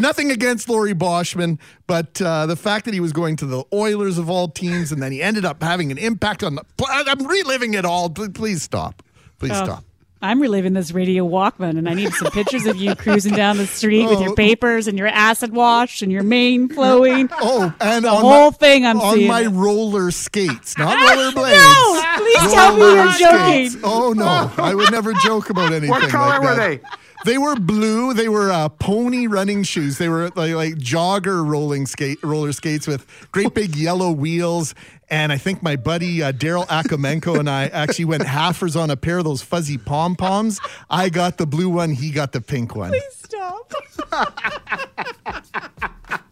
nothing against Laurie Boschman, but uh, the fact that he was going to the Oilers of all teams and then he ended up having an impact on the. I'm reliving it all. Please stop. Please oh. stop. I'm reliving this radio Walkman, and I need some pictures of you cruising down the street oh. with your oh. papers and your acid wash and your mane flowing. Oh, and the whole my, thing I'm on seeing. my roller skates, not roller blades. no, please roller tell me you're joking. Oh no, I would never joke about anything. What color like were they? They were blue. They were uh, pony running shoes. They were like, like jogger rolling skate roller skates with great big yellow wheels. And I think my buddy uh, Daryl Akamenko and I actually went halfers on a pair of those fuzzy pom poms. I got the blue one. He got the pink one. Please stop.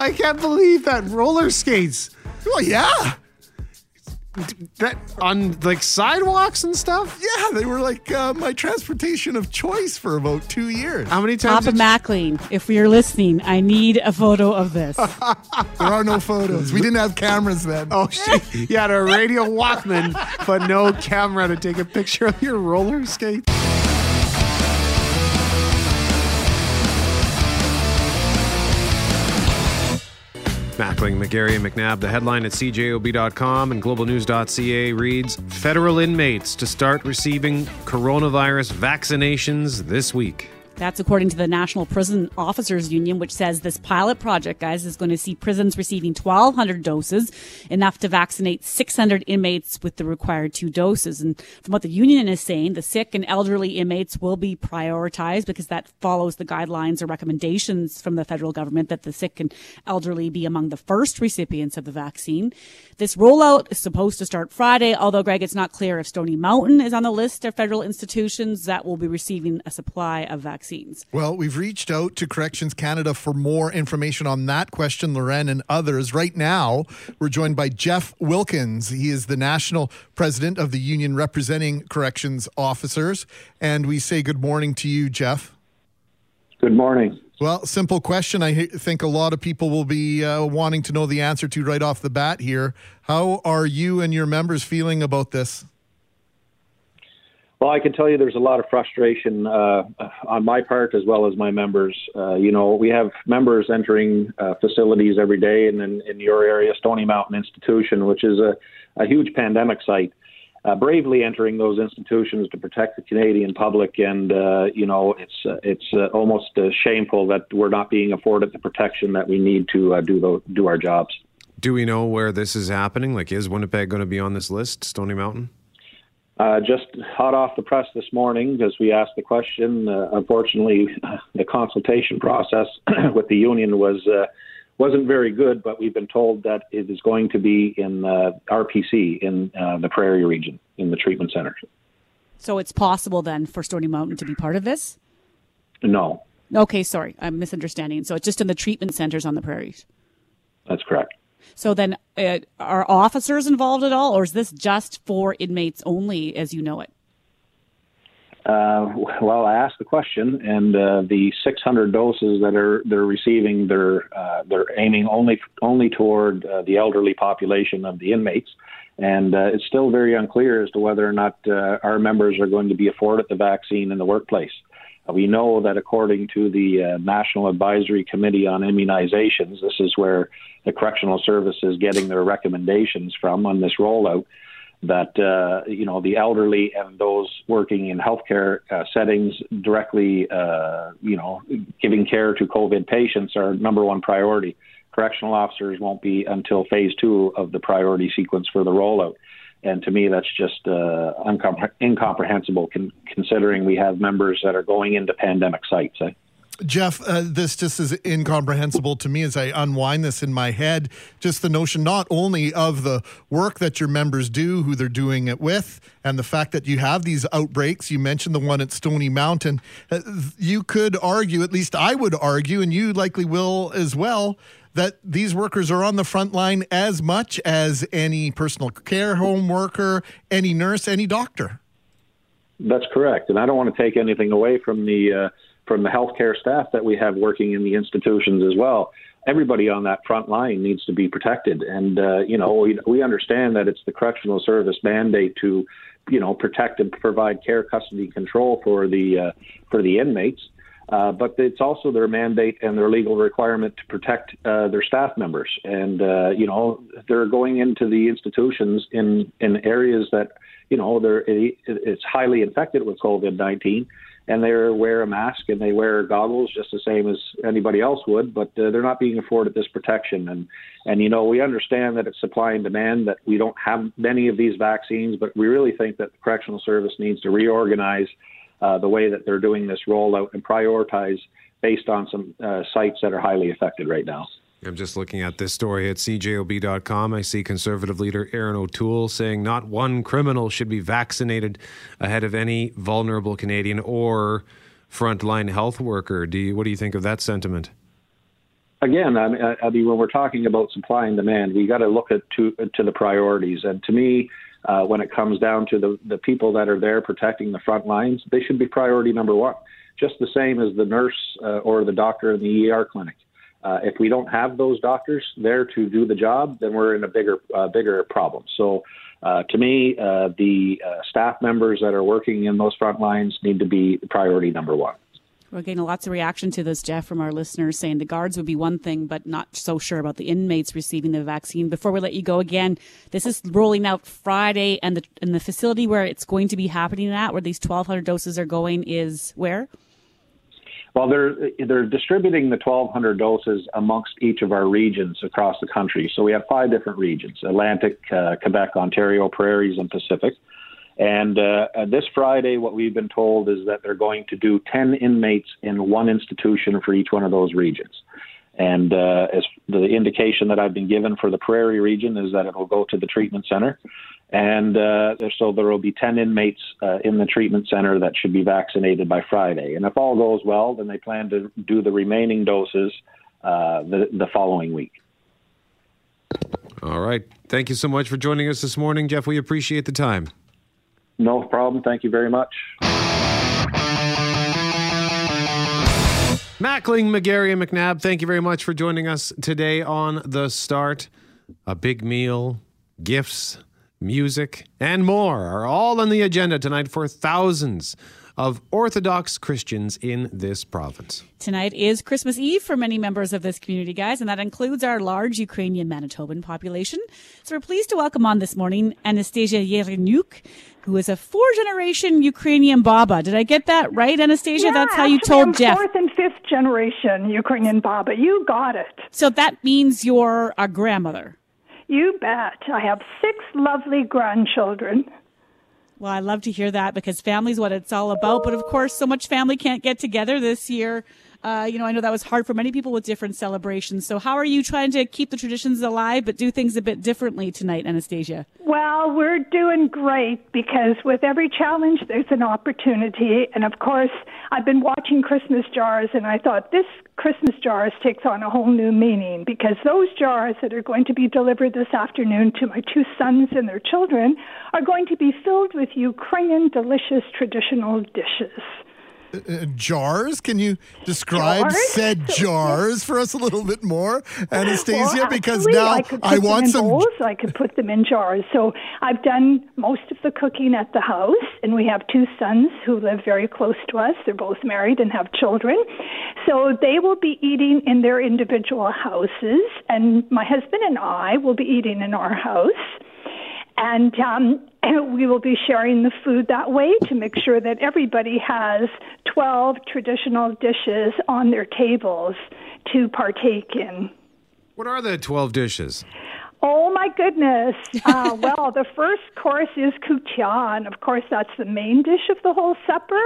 I can't believe that roller skates. Well, yeah that on like sidewalks and stuff. Yeah, they were like uh, my transportation of choice for about two years. How many times? Papa Mackling, if you're listening, I need a photo of this. there are no photos. We didn't have cameras then. Oh shit! You had a radio Walkman, but no camera to take a picture of your roller skates. Mackling, McGarry, and McNabb. The headline at cjob.com and globalnews.ca reads Federal inmates to start receiving coronavirus vaccinations this week. That's according to the National Prison Officers Union, which says this pilot project, guys, is going to see prisons receiving 1,200 doses, enough to vaccinate 600 inmates with the required two doses. And from what the union is saying, the sick and elderly inmates will be prioritized because that follows the guidelines or recommendations from the federal government that the sick and elderly be among the first recipients of the vaccine. This rollout is supposed to start Friday, although, Greg, it's not clear if Stony Mountain is on the list of federal institutions that will be receiving a supply of vaccines vaccines. Well, we've reached out to Corrections Canada for more information on that question, Lauren and others. Right now, we're joined by Jeff Wilkins. He is the national president of the union representing corrections officers. And we say good morning to you, Jeff. Good morning. Well, simple question. I think a lot of people will be uh, wanting to know the answer to right off the bat here. How are you and your members feeling about this? Well, I can tell you there's a lot of frustration uh, on my part as well as my members. Uh, you know, we have members entering uh, facilities every day, and in, in your area, Stony Mountain Institution, which is a, a huge pandemic site, uh, bravely entering those institutions to protect the Canadian public. And uh, you know, it's uh, it's almost shameful that we're not being afforded the protection that we need to do the, do our jobs. Do we know where this is happening? Like, is Winnipeg going to be on this list, Stony Mountain? Uh, just hot off the press this morning, because we asked the question. Uh, unfortunately, the consultation process with the union was uh, wasn't very good, but we've been told that it is going to be in uh, RPC in uh, the Prairie region in the treatment center. So it's possible then for Stony Mountain to be part of this. No. Okay, sorry, I'm misunderstanding. So it's just in the treatment centers on the prairies. That's correct. So then, uh, are officers involved at all, or is this just for inmates only, as you know it? Uh, well, I asked the question, and uh, the 600 doses that are they're receiving, they're uh, they're aiming only only toward uh, the elderly population of the inmates, and uh, it's still very unclear as to whether or not uh, our members are going to be afforded the vaccine in the workplace. We know that according to the National Advisory Committee on Immunizations, this is where the correctional service is getting their recommendations from on this rollout that uh, you know the elderly and those working in healthcare uh, settings directly uh, you know giving care to COVID patients are number one priority. Correctional officers won't be until phase two of the priority sequence for the rollout. And to me, that's just uh, uncompre- incomprehensible, con- considering we have members that are going into pandemic sites. Eh? Jeff, uh, this just is incomprehensible to me as I unwind this in my head. Just the notion not only of the work that your members do, who they're doing it with, and the fact that you have these outbreaks. You mentioned the one at Stony Mountain. Uh, you could argue, at least I would argue, and you likely will as well, that these workers are on the front line as much as any personal care home worker, any nurse, any doctor. That's correct. And I don't want to take anything away from the. Uh, from the healthcare staff that we have working in the institutions as well. Everybody on that front line needs to be protected, and uh, you know we we understand that it's the correctional service mandate to, you know, protect and provide care, custody, control for the uh, for the inmates. Uh, but it's also their mandate and their legal requirement to protect uh, their staff members. And uh, you know they're going into the institutions in in areas that you know they're it, it's highly infected with COVID nineteen and they wear a mask and they wear goggles just the same as anybody else would, but uh, they're not being afforded this protection. And and you know we understand that it's supply and demand that we don't have many of these vaccines, but we really think that the correctional service needs to reorganize uh, the way that they're doing this rollout and prioritize based on some uh, sites that are highly affected right now. I'm just looking at this story at cjob.com. I see conservative leader Erin O'Toole saying not one criminal should be vaccinated ahead of any vulnerable Canadian or frontline health worker. Do you, what do you think of that sentiment? Again, I mean, I mean when we're talking about supply and demand, we got to look at to, to the priorities. And to me, uh, when it comes down to the, the people that are there protecting the front lines, they should be priority number one, just the same as the nurse uh, or the doctor in the ER clinic. Uh, if we don't have those doctors there to do the job, then we're in a bigger uh, bigger problem. So, uh, to me, uh, the uh, staff members that are working in those front lines need to be priority number one. We're getting lots of reaction to this, Jeff, from our listeners saying the guards would be one thing, but not so sure about the inmates receiving the vaccine. Before we let you go again, this is rolling out Friday, and the and the facility where it's going to be happening at, where these 1,200 doses are going, is where? Well, they're they're distributing the 1,200 doses amongst each of our regions across the country. So we have five different regions: Atlantic, uh, Quebec, Ontario, Prairies, and Pacific. And uh, this Friday, what we've been told is that they're going to do 10 inmates in one institution for each one of those regions. And uh, as the indication that I've been given for the Prairie region is that it will go to the treatment center. And uh, so there will be 10 inmates uh, in the treatment center that should be vaccinated by Friday. And if all goes well, then they plan to do the remaining doses uh, the, the following week. All right. Thank you so much for joining us this morning, Jeff. We appreciate the time. No problem. Thank you very much. Mackling, McGarry, and McNabb, thank you very much for joining us today on The Start. A big meal, gifts, music, and more are all on the agenda tonight for thousands of Orthodox Christians in this province. Tonight is Christmas Eve for many members of this community, guys, and that includes our large Ukrainian Manitoban population. So we're pleased to welcome on this morning Anastasia Yerenyuk, who is a four generation Ukrainian Baba. Did I get that right, Anastasia? Yeah, That's how you told I'm Jeff. Fourth and fifth generation Ukrainian Baba. You got it. So that means you're a grandmother. You bet. I have six lovely grandchildren. Well, I love to hear that because family's what it's all about. But of course, so much family can't get together this year. Uh, you know, I know that was hard for many people with different celebrations. So, how are you trying to keep the traditions alive but do things a bit differently tonight, Anastasia? Well, we're doing great because with every challenge, there's an opportunity. And of course, I've been watching Christmas jars and I thought this Christmas jars takes on a whole new meaning because those jars that are going to be delivered this afternoon to my two sons and their children are going to be filled with Ukrainian delicious traditional dishes. Uh, jars? Can you describe Jars? said jars for us a little bit more, Anastasia? Well, because now I, I want some. bowls. I could put them in jars. So I've done most of the cooking at the house, and we have two sons who live very close to us. They're both married and have children, so they will be eating in their individual houses, and my husband and I will be eating in our house. And um, we will be sharing the food that way to make sure that everybody has 12 traditional dishes on their tables to partake in. What are the 12 dishes? Oh my goodness. Uh, well, the first course is kutia, and of course, that's the main dish of the whole supper.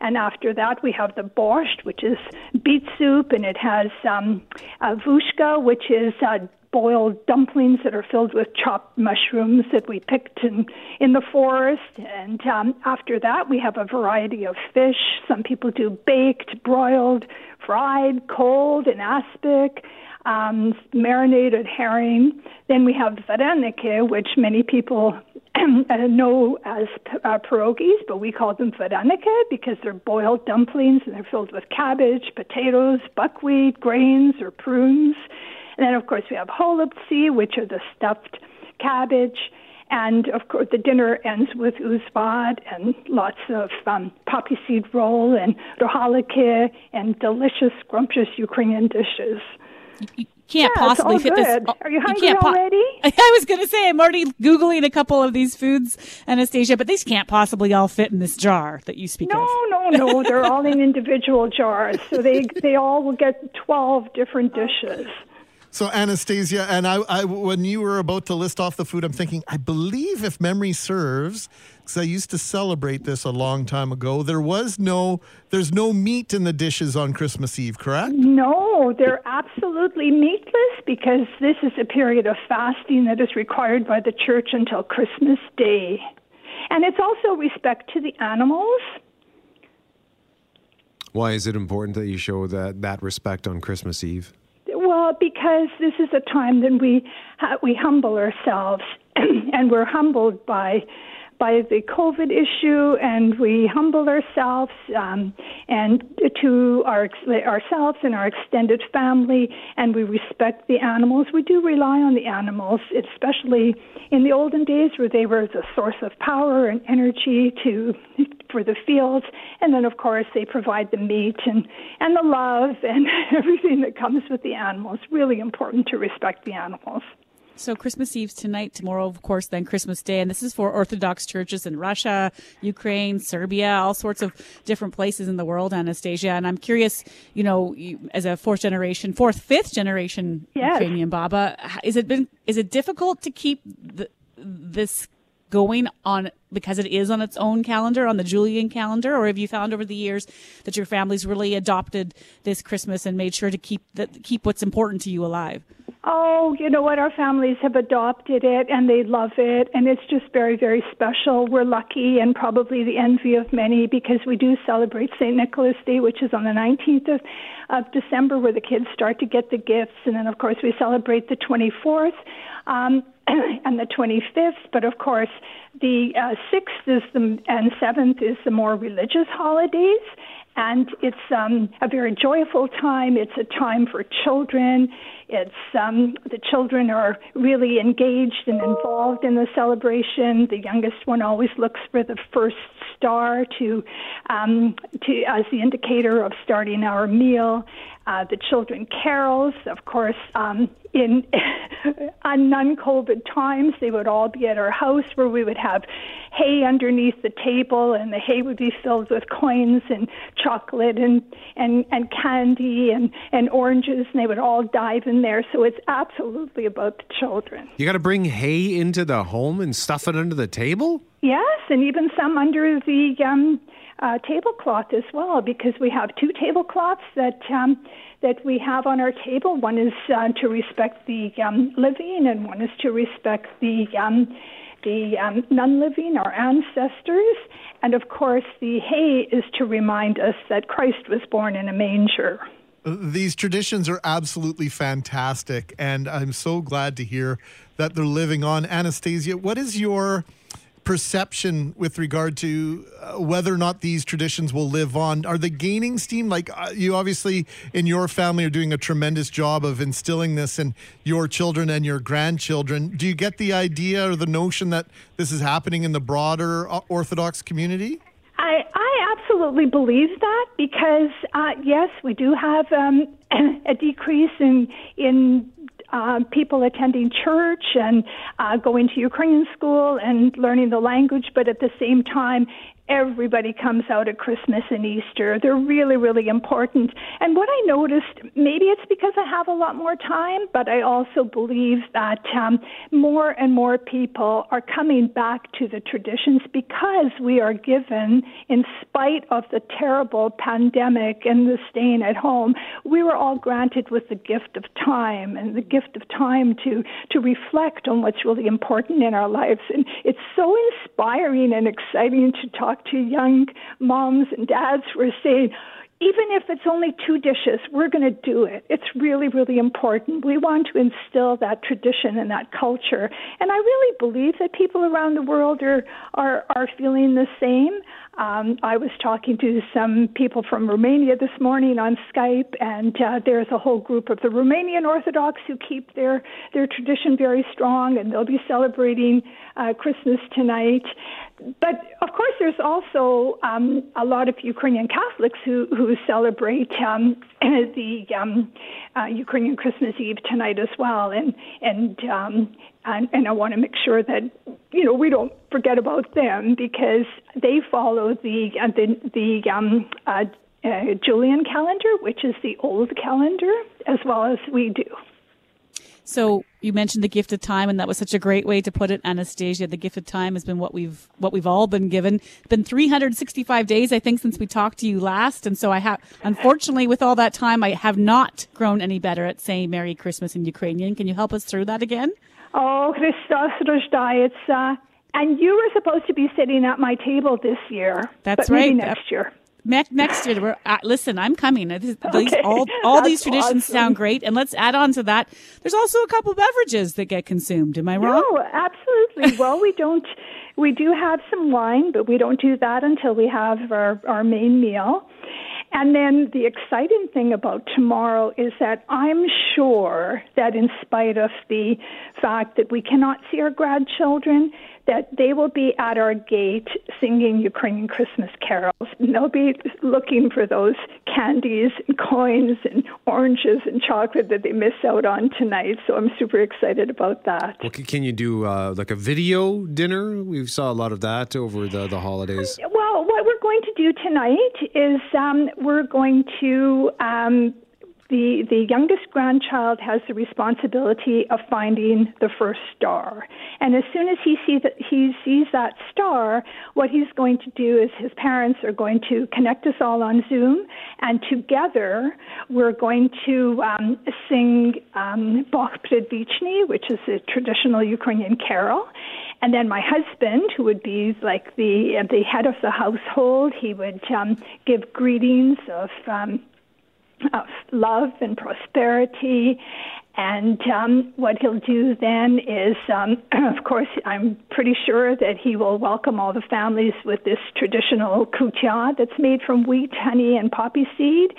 And after that, we have the borscht, which is beet soup, and it has um, uh, vushka, which is uh, boiled dumplings that are filled with chopped mushrooms that we picked in, in the forest. And um, after that, we have a variety of fish. Some people do baked, broiled, fried, cold, and aspic um, marinated herring. Then we have vareniki, which many people uh, know as uh, pierogies, but we call them vareniki because they're boiled dumplings and they're filled with cabbage, potatoes, buckwheat, grains, or prunes. And then, of course, we have holubtsi, which are the stuffed cabbage. And of course, the dinner ends with uzvar and lots of um, poppy seed roll and rohaliki and delicious, scrumptious Ukrainian dishes. You can't Yeah, possibly fit this. good. Are you you hungry can't po- already? I was going to say I'm already googling a couple of these foods, Anastasia, but these can't possibly all fit in this jar that you speak No, of. No, no, no. They're all in individual jars, so they they all will get twelve different dishes. So Anastasia, and I, I, when you were about to list off the food, I'm thinking, I believe if memory serves, because I used to celebrate this a long time ago, there was no, there's no meat in the dishes on Christmas Eve, correct? No, they're absolutely meatless because this is a period of fasting that is required by the church until Christmas Day. And it's also respect to the animals. Why is it important that you show that, that respect on Christmas Eve? Because this is a time that we we humble ourselves, and we're humbled by by the COVID issue, and we humble ourselves um, and to our ourselves and our extended family, and we respect the animals. We do rely on the animals, especially in the olden days where they were the source of power and energy to for the fields, and then of course they provide the meat and and the love and everything that comes with the animals. Really important to respect the animals. So Christmas Eve's tonight, tomorrow, of course, then Christmas Day, and this is for Orthodox churches in Russia, Ukraine, Serbia, all sorts of different places in the world, Anastasia. And I'm curious, you know, as a fourth generation, fourth, fifth generation yes. Ukrainian Baba, is it been is it difficult to keep the, this going on because it is on its own calendar, on the Julian calendar, or have you found over the years that your family's really adopted this Christmas and made sure to keep that keep what's important to you alive? Oh, you know what? Our families have adopted it and they love it, and it's just very, very special. We're lucky and probably the envy of many because we do celebrate St. Nicholas Day, which is on the 19th of, of December, where the kids start to get the gifts, and then, of course, we celebrate the 24th. Um, and the 25th, but of course, the uh, 6th is the, and 7th is the more religious holidays, and it's um, a very joyful time. It's a time for children. It's um, the children are really engaged and involved in the celebration. The youngest one always looks for the first star to, um, to as the indicator of starting our meal. Uh, the children carols, of course, um, in on non-COVID times, they would all be at our house where we would have hay underneath the table, and the hay would be filled with coins and chocolate and and and candy and and oranges, and they would all dive in there. So it's absolutely about the children. You got to bring hay into the home and stuff it under the table. Yes, and even some under the um, uh, tablecloth as well, because we have two tablecloths that um, that we have on our table. One is uh, to respect the um, living, and one is to respect the um, the um, non-living, our ancestors, and of course, the hay is to remind us that Christ was born in a manger. These traditions are absolutely fantastic, and I'm so glad to hear that they're living on. Anastasia, what is your perception with regard to uh, whether or not these traditions will live on? Are they gaining steam? Like uh, you obviously in your family are doing a tremendous job of instilling this in your children and your grandchildren. Do you get the idea or the notion that this is happening in the broader uh, Orthodox community? I, I absolutely believe that because uh, yes, we do have um, a decrease in in uh, people attending church and uh, going to Ukrainian school and learning the language, but at the same time, everybody comes out at Christmas and Easter. They're really, really important. And what I noticed, maybe it's because I have a lot more time, but I also believe that um, more and more people are coming back to the traditions because we are given, in spite of the terrible pandemic and the staying at home, we were all granted with the gift of time and the gift of time to, to reflect on what's really important in our lives. And it's so inspiring and exciting to talk to young moms and dads. Who are saying, even if it's only two dishes, we're going to do it. It's really, really important. We want to instill that tradition and that culture. And I really believe that people around the world are, are, are feeling the same. Um, I was talking to some people from Romania this morning on Skype, and uh, there's a whole group of the Romanian Orthodox who keep their, their tradition very strong, and they'll be celebrating uh, Christmas tonight. But of course, there's also um, a lot of Ukrainian Catholics who, who celebrate um, the um, uh, Ukrainian Christmas Eve tonight as well, and and um, and, and I want to make sure that you know we don't forget about them because they follow the uh, the the um, uh, uh, Julian calendar, which is the old calendar, as well as we do. So you mentioned the gift of time, and that was such a great way to put it, Anastasia. The gift of time has been what we've what we've all been given. It's been 365 days, I think, since we talked to you last, and so I have, unfortunately, with all that time, I have not grown any better at saying Merry Christmas in Ukrainian. Can you help us through that again? Oh, Christos Rojdai, it's uh, and you were supposed to be sitting at my table this year. That's but right. next year. Next year, we're, uh, listen. I'm coming. These, okay. all all these traditions awesome. sound great, and let's add on to that. There's also a couple beverages that get consumed. Am I wrong? No, absolutely. well, we don't we do have some wine, but we don't do that until we have our, our main meal. And then the exciting thing about tomorrow is that I'm sure that in spite of the fact that we cannot see our grandchildren, that they will be at our gate singing Ukrainian Christmas carols. And they'll be looking for those candies and coins and oranges and chocolate that they miss out on tonight. So I'm super excited about that. Well, can- you do uh, like a video dinner? We saw a lot of that over the, the holidays. Well, what going to do tonight is um, we're going to. Um, the, the youngest grandchild has the responsibility of finding the first star. And as soon as he, see that, he sees that star, what he's going to do is his parents are going to connect us all on Zoom, and together we're going to um, sing um, Boh Predvichny, which is a traditional Ukrainian carol. And then my husband, who would be like the the head of the household, he would um, give greetings of um, of love and prosperity. And um, what he'll do then is, um, of course, I'm pretty sure that he will welcome all the families with this traditional kutia that's made from wheat, honey, and poppy seed.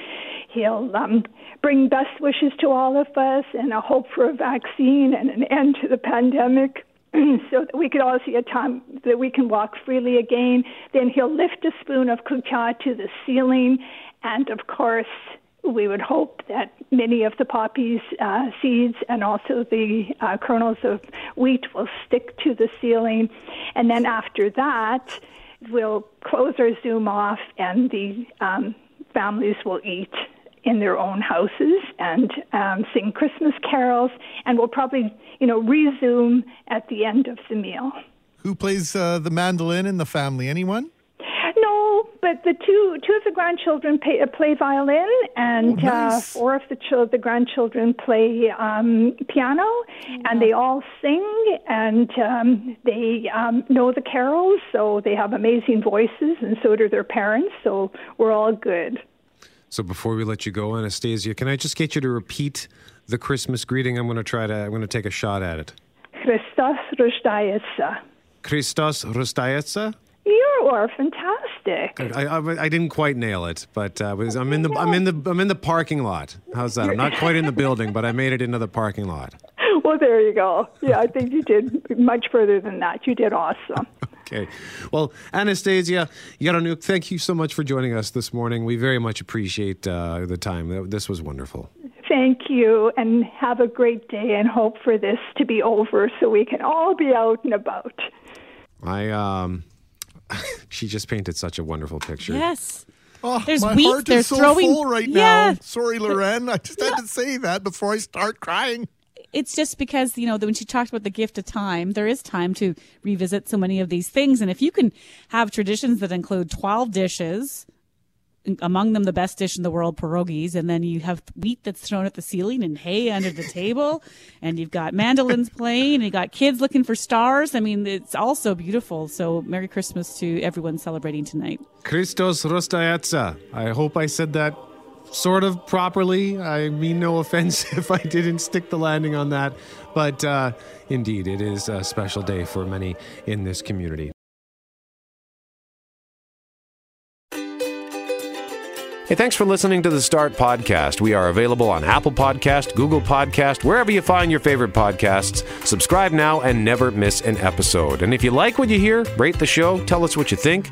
He'll um, bring best wishes to all of us and a hope for a vaccine and an end to the pandemic. so that we could all see a time that we can walk freely again. Then he'll lift a spoon of kucha to the ceiling, and of course, we would hope that many of the poppies uh, seeds and also the uh, kernels of wheat will stick to the ceiling. And then after that, we'll close our Zoom off, and the um, families will eat in their own houses and um, sing Christmas carols, and we'll probably, you know, resume at the end of the meal. Who plays uh, the mandolin in the family? Anyone? No, but the two two of the grandchildren pay, uh, play violin, and Oh, nice. uh, four of the chil- the grandchildren play um, piano, and they all sing, and um, they um, know the carols, so they have amazing voices, and so do their parents. So we're all good. So before we let you go, Anastasia, can I just get you to repeat the Christmas greeting? I'm going to try to. I'm going to take a shot at it. Christos Rostaietsa. Christos Rostaietsa. You are fantastic. I, I, I, didn't quite nail it, but uh, I'm in the I'm in the I'm in the parking lot. How's that? I'm not quite in the building, but I made it into the parking lot. Well, there you go. Yeah, I think you did much further than that. You did awesome. Okay. Well, Anastasia Yaronuk, thank you so much for joining us this morning. We very much appreciate uh, the time. This was wonderful. Thank you, and have a great day, and hope for this to be over so we can all be out and about. I um, she just painted such a wonderful picture. Yes. Oh, There's my wheat, heart they're is so throwing- full right Yeah. now. Sorry, Lauren. I just had to say that before I start crying. It's just because you know when she talked about the gift of time there is time to revisit so many of these things. And if you can have traditions that include 12 dishes among them the best dish in the world pierogies and then you have wheat that's thrown at the ceiling and hay under the table and you've got mandolins playing and you got kids looking for stars i mean it's all so beautiful. So merry christmas to everyone celebrating tonight. Christos Rostayetsa. I hope I said that sort of properly. I mean no offense if I didn't stick the landing on that, but uh, indeed, it is a special day for many in this community. Hey, thanks for listening to the Start Podcast. We are available on Apple Podcast, Google Podcast, wherever you find your favorite podcasts. Subscribe now and never miss an episode. And if you like what you hear, rate the show, tell us what you think.